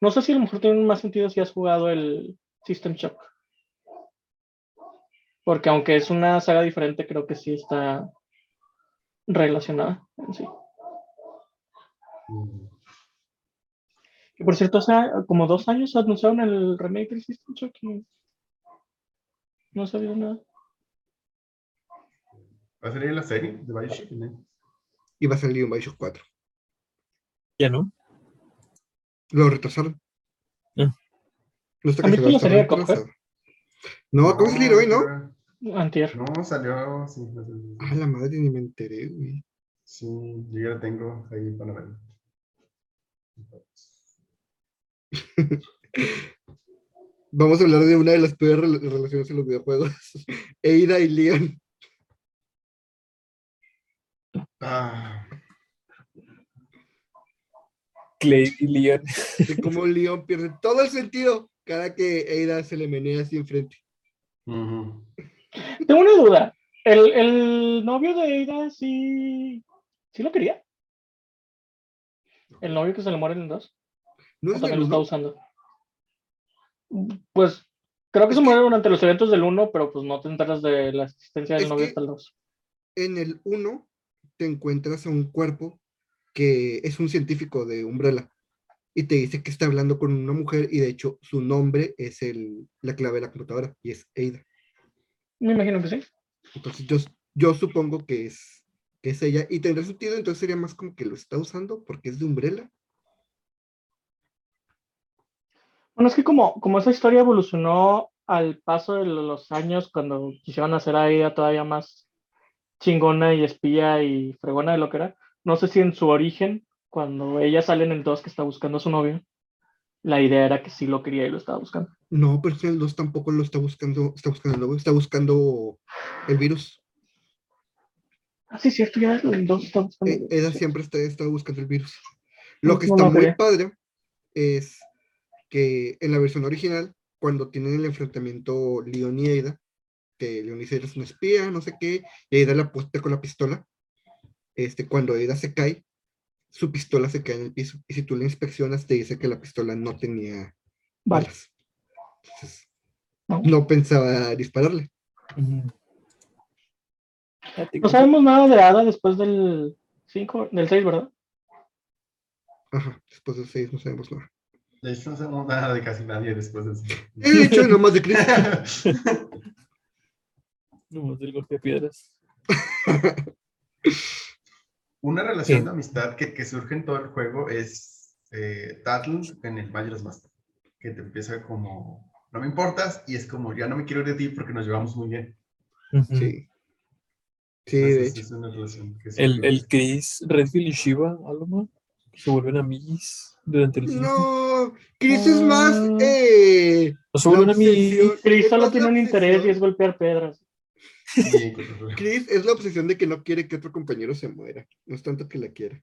No sé si a lo mejor tiene más sentido si has jugado el System Shock. Porque aunque es una saga diferente, creo que sí está relacionada en sí. Mm. Y por cierto, hace como dos años anunciaron el remake del System Shock y no sabía nada. ¿Va a salir la serie de Bioshock? ¿no? Y va a salir un Bioshock 4. Ya no. Lo retrasaron. Ah. No está ¿Han visto la serie de Cuphead? No, acaba de salir hoy, ¿no? Antier. No, salió. Sí, no sé. Ah, la madre, ni me enteré, güey. Sí, yo ya la tengo ahí para ver. *laughs* Vamos a hablar de una de las peores rela- relaciones en los videojuegos. *laughs* Eida y Leon. Ah, Clay y Leon. *laughs* De cómo Leon pierde todo el sentido cada que Eida se le menea así enfrente. Tengo una duda. ¿El, el novio de Ada sí, sí lo quería? ¿El novio que se le muere en el 2? ¿No ¿O es también el lo está usando? Pues creo que se muere durante los eventos del 1, pero pues no te enteras de la existencia del Es novio hasta el 2. En el 1 te encuentras a un cuerpo que es un científico de Umbrella y te dice que está hablando con una mujer y de hecho su nombre es el, la clave de la computadora y es Eida. Me imagino que sí. Entonces yo, yo supongo que es, que es ella y tendrá sentido, entonces sería más como que lo está usando porque es de Umbrella. Bueno, es que como, como esa historia evolucionó al paso de los años, cuando quisieron hacer a ella todavía más chingona y espía y fregona de lo que era, no sé si en su origen, cuando ella sale en el 2 que está buscando a su novio, la idea era que sí lo quería y lo estaba buscando. No, pero es que el 2 tampoco lo está buscando, está buscando el nuevo, está buscando el virus. Ah, sí, cierto, ya el 2 está buscando. Eh, Eda siempre está, está buscando el virus. Lo que No, está no muy padre es que en la versión original, cuando tienen el enfrentamiento Leon y Ada, que Leon dice eres un espía, no sé qué, y Ada la apuesta con la pistola, este, cuando Ada se cae, su pistola se cae en el piso, y si tú la inspeccionas, te dice que la pistola no tenía Vale. balas. Entonces, No. no pensaba dispararle. No sabemos nada de Ada después del 5, del 6, ¿verdad? Ajá, después de seis no sabemos nada. De hecho, no sabemos nada de casi nadie después de eso. De hecho, nomás de Chris. *laughs* No, del golpe de piedras. *laughs* Una relación Sí. de amistad que, que surge en todo el juego es eh, Tattle en el Majora's Mask, que te empieza como, no me importas, y es como, ya no me quiero ir de ti porque nos llevamos muy bien. Ujú. Sí. Sí, de Entonces, hecho. Es una relación que El, el Chris, Redfield y Shiva, Aloma, se vuelven amiguis durante el. No, Chris es más. Ah. Eh, No se vuelven amiguis. Chris solo tiene un interés y es golpear piedras. *laughs* Chris es la obsesión de que no quiere que otro compañero se muera. No es tanto que la quiera.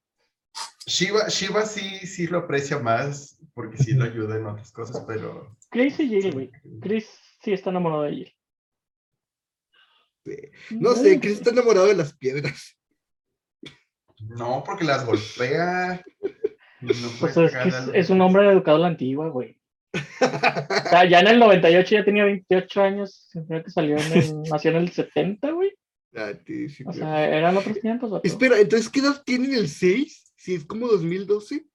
Shiva, Shiva sí, sí lo aprecia más porque sí lo ayuda en otras cosas, pero... Chris y Jill, güey. Chris sí está enamorado de Jill. No sé, Chris está enamorado de las piedras. No, porque las golpea. No *laughs* Pues es, que es, es un hombre educado a la antigua, güey. O *laughs* sea, ya en el 98 ya tenía 28 años. Significa que salió en el, *laughs* nació en el 70, güey. Ah, sí, O claro. sea, eran otros tiempos. vato. Espera, entonces, ¿qué edad tienen el 6? Si es como 2012.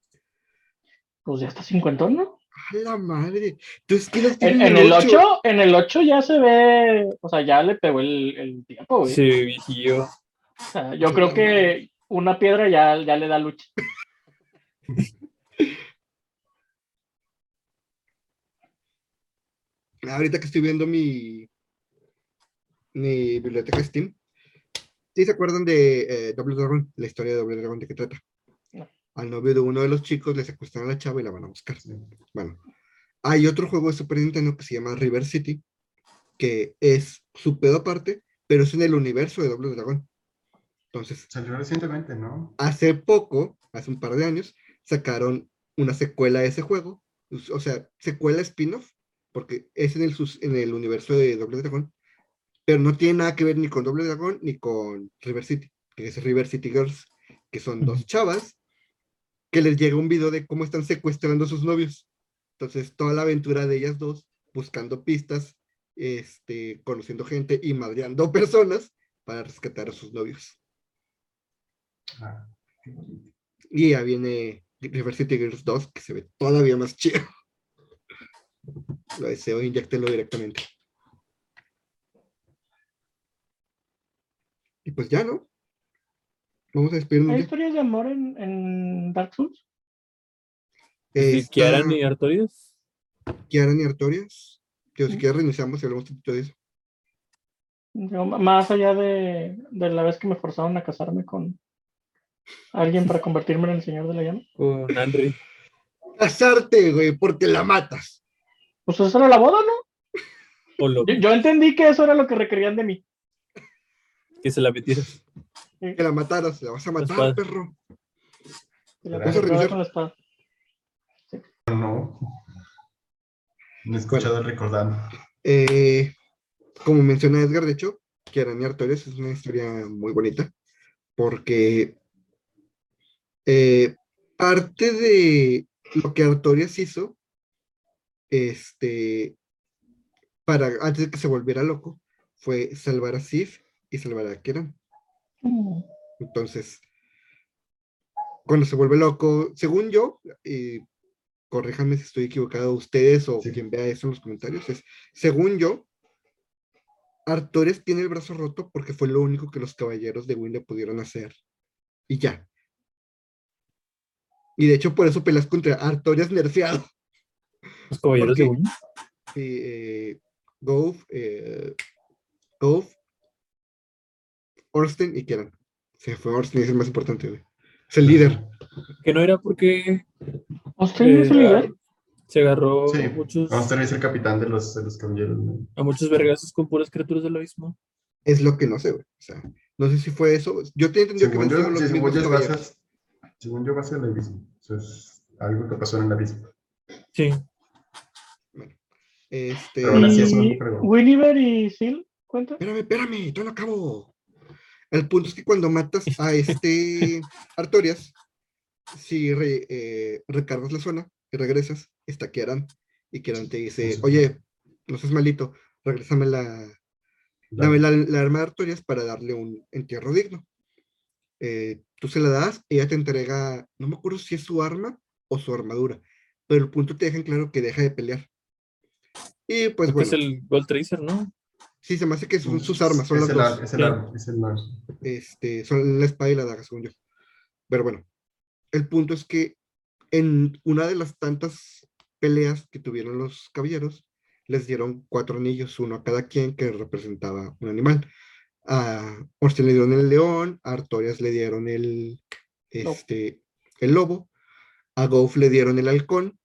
Pues ya está cincuentón, ¿no? ¡A la madre! Entonces, ¿qué edad En, tienen en el 8, en el 8 ya se ve, o sea, ya le pegó el, el tiempo, güey. Sí, viejillo. O sea, yo creo que una piedra ya, ya le da lucha. Ahorita que estoy viendo mi, mi biblioteca Steam. ¿Sí se acuerdan de eh, Doble Dragón? La historia de Doble Dragón, ¿de qué trata? No. Al novio de uno de los chicos le secuestran a la chava y la van a buscar. Bueno, hay otro juego de Super Nintendo que se llama River City, que es su pedo aparte, pero es en el universo de Doble Dragón. Entonces, Salió recientemente, ¿no? hace poco, hace un par de años, sacaron una secuela de ese juego, o sea, secuela spin-off, porque es en el, en el universo de Doble Dragón, pero no tiene nada que ver ni con Doble Dragón ni con River City, que es River City Girls, que son dos chavas que les llega un video de cómo están secuestrando a sus novios. Entonces, toda la aventura de ellas dos, buscando pistas, este, conociendo gente y madreando *laughs* personas para rescatar a sus novios. Ah, qué bonito. Y ya viene River City Girls 2, que se ve todavía más chido. Lo deseo, inyectenlo directamente. Y pues ya, ¿no? Vamos a despedirnos. ¿Hay ya. historias de amor en, en Dark Souls? ¿Y Está Kiaran y Artorias? Kiaran y Artorias. Que si quieres reiniciamos y hablamos un poquito de eso. M- más allá de, de la vez que me forzaron a casarme con alguien para convertirme en el señor de la llama. Con Henry. Casarte, güey, porque la matas. Pues eso era la boda, ¿no? O lo Yo, yo entendí que eso era lo que requerían de mí. que se la metieras. Que la mataras, la vas a matar, espada. perro. La ¿Vas a con la espada. No. No he escuchado el recordando. Eh, como menciona Edgar, de hecho, Kiaran y Artorias es una historia muy bonita, porque eh, parte de lo que Artorias hizo, este, para antes de que se volviera loco, fue salvar a Sif y salvar a Kieran. Mm. Entonces, cuando se vuelve loco, según yo, y corríjanme si estoy equivocado ustedes o Sí. quien vea eso en los comentarios, es, según yo, Artorias tiene el brazo roto porque fue lo único que los caballeros de le pudieron hacer. Y ya. Y de hecho por eso peleas contra Artorias nerfeado. *laughs* Los caballeros de Wynn. Y, eh, Gouf, eh, Gouf, Orsten y Kieran. Se fue Orsten, es el más importante, güey. Es el líder. Que no era porque ¿Austin es el eh, líder? se agarró Sí, muchos, Vamos a ser el capitán de los, de los caballeros. ¿no? a muchos vergazos con puras criaturas del abismo. Es lo que no sé, güey. O sea, no sé si fue eso. Yo tenía entendido que Según yo, vencieron los sí, según, yo según yo va a ser el abismo. Eso es algo que pasó en el abismo. Sí. Este, Pero aún así es un ¿Y fregón. Winniver y Seal cuenta? espérame, espérame, todavía no acabo. El punto es que cuando matas a este *laughs* Artorias, si re- eh, recargas la zona y regresas, está Kieran. Y Kieran te dice, Sí. oye, no seas malito, regrésame la, dame la, la arma de Artorias para darle un entierro digno. Eh, tú se la das, ella te entrega, no me acuerdo si es su arma o su armadura, pero el punto te deja en claro que deja de pelear. Y pues bueno, es el Gold Tracer, ¿no? sí, se me hace que son sus armas, son es las el, dos. es el, Sí. ar- es el ar- este, son la espada y la daga, según yo. Pero bueno, el punto es que en una de las tantas peleas que tuvieron los caballeros, les dieron cuatro anillos, uno a cada quien que representaba un animal. A Orson le dieron el león, a Artorias le dieron el, Lobo. este, el lobo, a Gouf le dieron el halcón,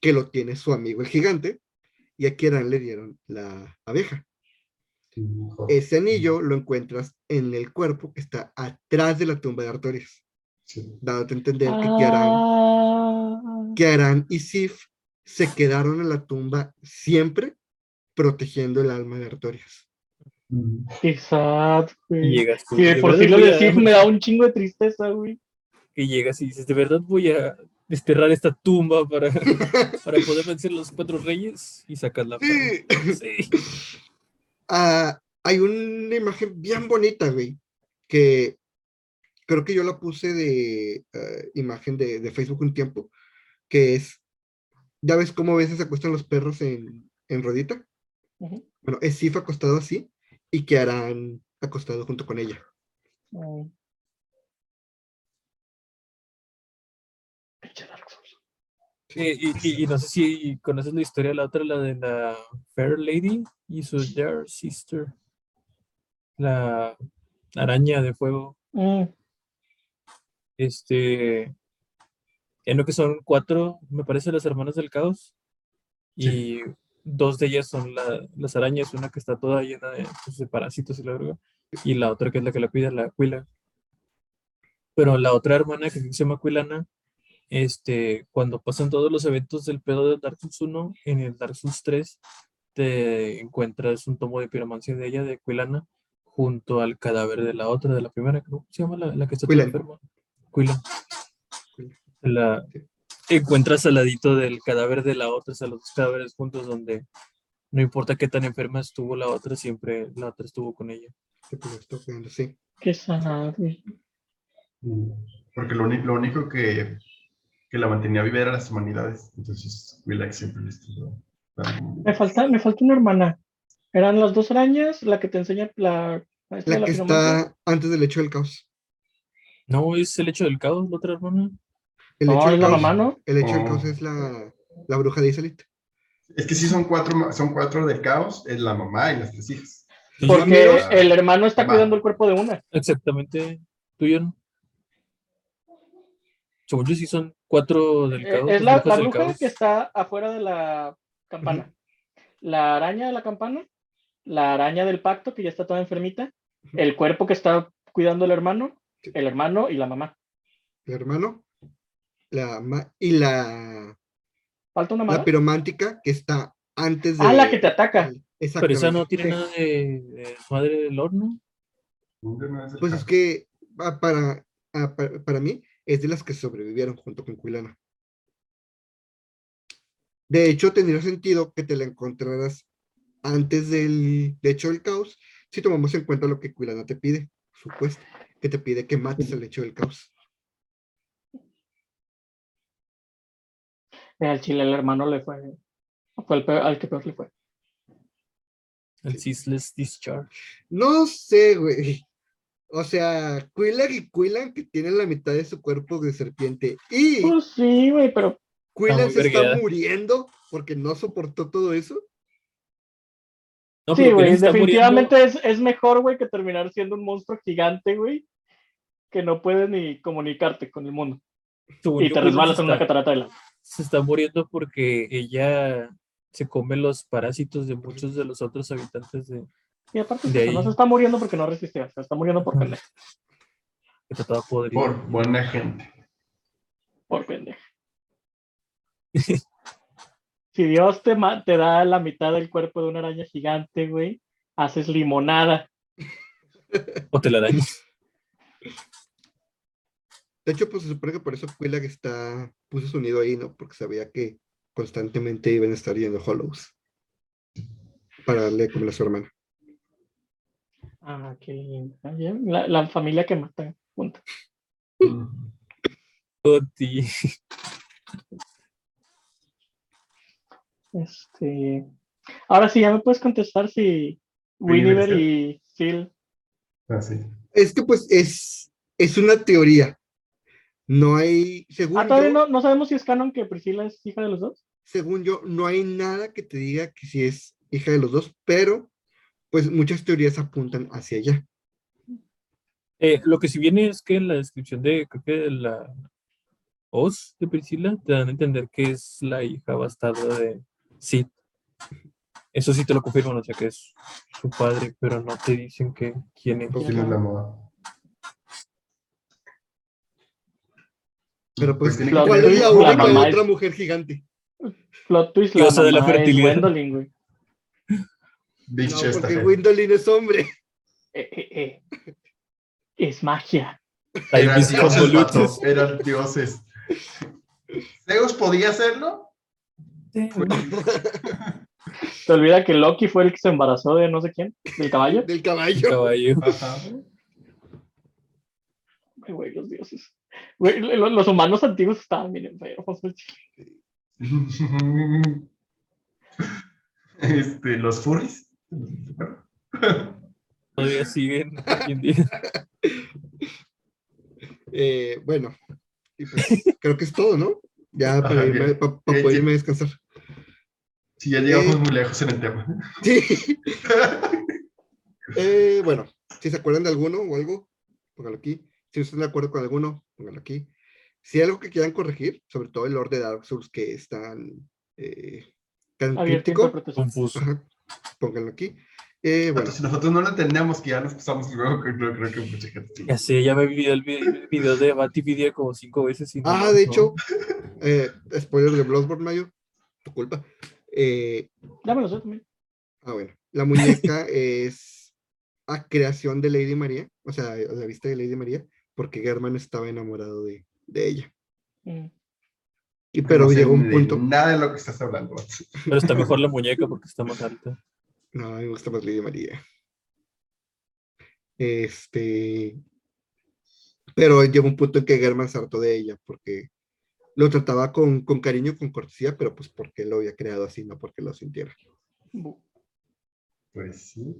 que lo tiene su amigo el gigante, y a Kieran le dieron la abeja. Ese anillo lo encuentras en el cuerpo que está atrás de la tumba de Artorias, Sí. dándote a entender que Kiaran, Ah, Kiaran y Sif se quedaron en la tumba siempre protegiendo el alma de Artorias. Ujú. qué sad, Y güey. llegas tú. Y de "¿De por verdad lo voy de a-" Sif me da un chingo de tristeza, güey. Que llegas y dices, de verdad voy a desterrar esta tumba para, *laughs* para poder vencer a los cuatro reyes y sacar la Sí. Sí. *laughs* Ah, hay una imagen bien bonita, güey, que creo que yo la puse de eh, imagen de, de Facebook un tiempo, que es, ya ves cómo a veces se acuestan los perros en, en rodita. Bueno, es Sif acostado así y Kiaran acostado junto con ella. Mm. Y no sé si conoces la historia de la otra, la de la Fair Lady y su Dear Sister. La araña de fuego. Mm, Este. En lo que son cuatro, me parece, las hermanas del caos. Y dos de ellas son la- las arañas, una que está toda llena de, pues, de parásitos y la droga. Y la otra que es la que la cuida, la Aquila. Pero la otra hermana que se llama Quilana, este, cuando pasan todos los eventos del pedo de Dark Souls 1, en el Dark Souls 3 te encuentras un tomo de piromancia de ella, de Quilana, junto al cadáver de la otra, de la primera, ¿cómo se llama la, la que está enferma? Quillan. La, encuentras al ladito del cadáver de la otra, o sea, los dos cadáveres juntos donde no importa qué tan enferma estuvo la otra, siempre la otra estuvo con ella. Sí, pues. Qué sad, güey. Porque lo, único que, que la mantenía viva eran las humanidades. Entonces, Willax siempre le estuvo Me falta, me falta una hermana. Eran las dos arañas, la que te enseña la de La que está antes del hecho del caos. No, es el hecho del caos, la otra hermana. El No, hecho es del la caos, mamá, ¿no? el hecho del Oh. caos es la, la bruja de Isalit. Es que sí son cuatro, son cuatro del caos, es la mamá y las tres hijas. Porque el hermano está mamá. cuidando el cuerpo de una. Exactamente. ¿Tuyo no? Según yo sí son cuatro del Eh, caos. es la, la bruja que está afuera de la campana. La araña de la campana. La araña del pacto, que ya está toda enfermita. El cuerpo que está cuidando el hermano. Sí. El hermano y la mamá. El hermano. La y la, ¿Falta una la piromántica que está antes de. Ah, la que te ataca. Pero esa no tiene sí. nada de, madre del horno. Pues es que ah, para, ah, pa- para, mí es de las que sobrevivieron junto con Quilana. De hecho, tendría sentido que te la encontraras antes del de hecho del caos, si tomamos en cuenta lo que Quilana te pide, supuesto, que te pide que mates al hecho del caos. Al chile el hermano le fue. Fue el peor- al que peor le fue. El Ceaseless Discharge. No sé, güey. O sea, Quillan y Quillan que tienen la mitad de su cuerpo de serpiente y Pues sí, güey, pero Quillan se está muriendo porque no soportó todo eso. No, sí, güey, definitivamente es, es mejor, güey, que terminar siendo un monstruo gigante, güey, que no puedes ni comunicarte con el mundo. según Y te resbalas en una catarata de lava. Se está muriendo porque ella se come los parásitos de muchos de los otros habitantes de Y aparte, De no se está muriendo porque no resistió, se está muriendo por que está toda podrida. Por buena gente. Por pendejo. si Dios te, te da la mitad del cuerpo de una araña gigante, güey, haces limonada. O telarañas. De hecho, pues se supone que por eso Quillan está, puso su nido ahí, ¿no? Porque sabía que constantemente iban a estar yendo Hollows para darle como a su hermana. Ah, qué lindo. Ah, La, la familia que mata junta. *laughs* Oti. Este. Ahora sí, ya me puedes contestar si Winiver y Phil. Así. Es que pues es, es una teoría. No hay, según Ah, todavía yo, no, no sabemos si es canon que Priscila es hija de los dos. según yo, no hay nada que te diga que si es hija de los dos, pero pues muchas teorías apuntan hacia allá. Eh, lo que sí viene es que en la descripción de, creo que de la Oz de Priscila, te dan a entender que es la hija bastarda de Sid. Eso sí te lo confirman, o sea que es su padre, pero no te dicen que quién es. No es la moda. Pero pues, ¿cuál es la la única mamá otra es- mujer gigante? Plot twist, la Diosa de la mamá es fertilidad. Gwendolyn, güey. Bitch No, porque. Gwendolyn es hombre. Eh, eh, eh. Es magia. Hay Eran mis dioses, eran dioses. ¿Zeus podía hacerlo? *laughs* Se olvida que Loki fue el que se embarazó de no sé quién, del caballo. Del caballo. Caballo. Ajá. Ay, güey, los dioses. Güey, los humanos antiguos estaban bien enfermos. güey. *laughs* Este, los furries. Todavía siguen. Eh, bueno, y pues, creo que es todo, ¿no? Ya para, Ajá, irme, bien. pa- pa Eh, poder irme a descansar. Sí, ya llegamos Eh. muy lejos en el tema. Sí. *laughs* Eh, bueno, si se acuerdan de alguno o algo, póngalo aquí. Si no están de acuerdo con alguno, póngalo aquí. Si hay algo que quieran corregir, sobre todo el Lord de Dark Souls que es tan, eh, tan crítico. Confuso. ajá, pónganlo aquí. Eh, bueno, si nosotros no lo entendemos, que ya nos pasamos luego, que no creo que mucha gente sí. Ya sé, ya me vi el vi- el video de Batividia como cinco veces. Y no- ah, de hecho, eh, spoiler de Bloodborne, Mayo, tu culpa. Eh, Ya me lo sé también. ah, bueno, la muñeca *laughs* es a creación de Lady María, o sea, a la vista de Lady María, porque Germán estaba enamorado de, de ella. Mm. Y pero No sé llegó un punto. Nada de lo que estás hablando. Pero está mejor la muñeca porque está más alta. No, a mí me gusta más Lady María. Este. Pero llegó un punto en que Germán se hartó de ella porque lo trataba con, con cariño, con cortesía, pero pues porque lo había creado así, no porque lo sintiera. Pues sí.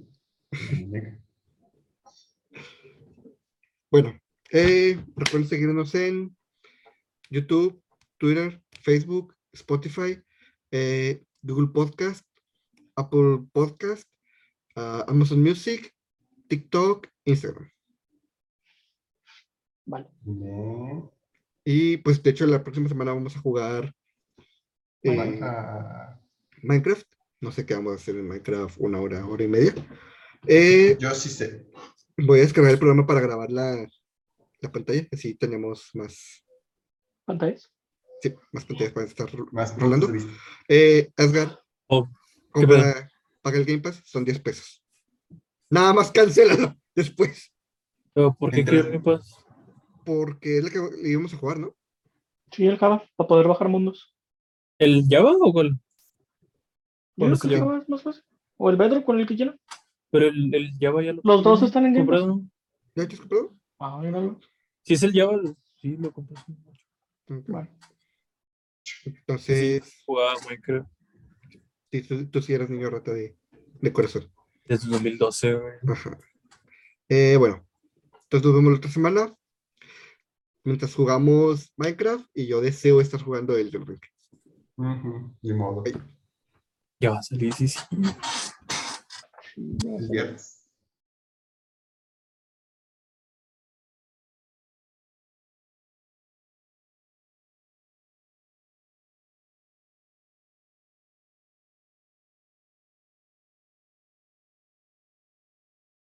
la muñeca. Bueno, eh, recuerden seguirnos en YouTube, Twitter, Facebook, Spotify, eh, Google Podcast, Apple Podcast, ah, Amazon Music, TikTok, Instagram. Vale. No. Y pues de hecho la próxima semana vamos a jugar eh. Minecraft. No sé qué vamos a hacer en Minecraft, una hora, hora y media. Eh, Yo sí sé. voy a descargar el programa para grabar la, la pantalla, así tenemos más, ¿Pantallas? sí, más pantallas para estar Más rolando. Eh, Asgar, Oh, ¿qué compra- paga el Game Pass, son 10 pesos. Nada más cancélalo *laughs* después, Pero, ¿Por qué quiero Game Pass? porque es la que le íbamos a jugar, ¿no? Sí, el Java, para poder bajar mundos. ¿El Java o cuál? Bueno, el. Java es más fácil. O el Bedrock con el que quiera. Pero el, el Java ya lo Los dos están en Game Pass. ¿Ya te has comprado? Ah, míralo. Si es el Java, lo- sí lo compré. sí. Bueno, Entonces, Jugaba Minecraft sí, tú, tú sí eras niño rata de, de corazón. desde 2012, güey. Ajá. Eh, bueno, entonces nos vemos la otra semana. Mientras jugamos Minecraft y yo deseo estar jugando el Ring. Ujú, Ni modo. Ay. Ya va a salir, sí, sí. sí,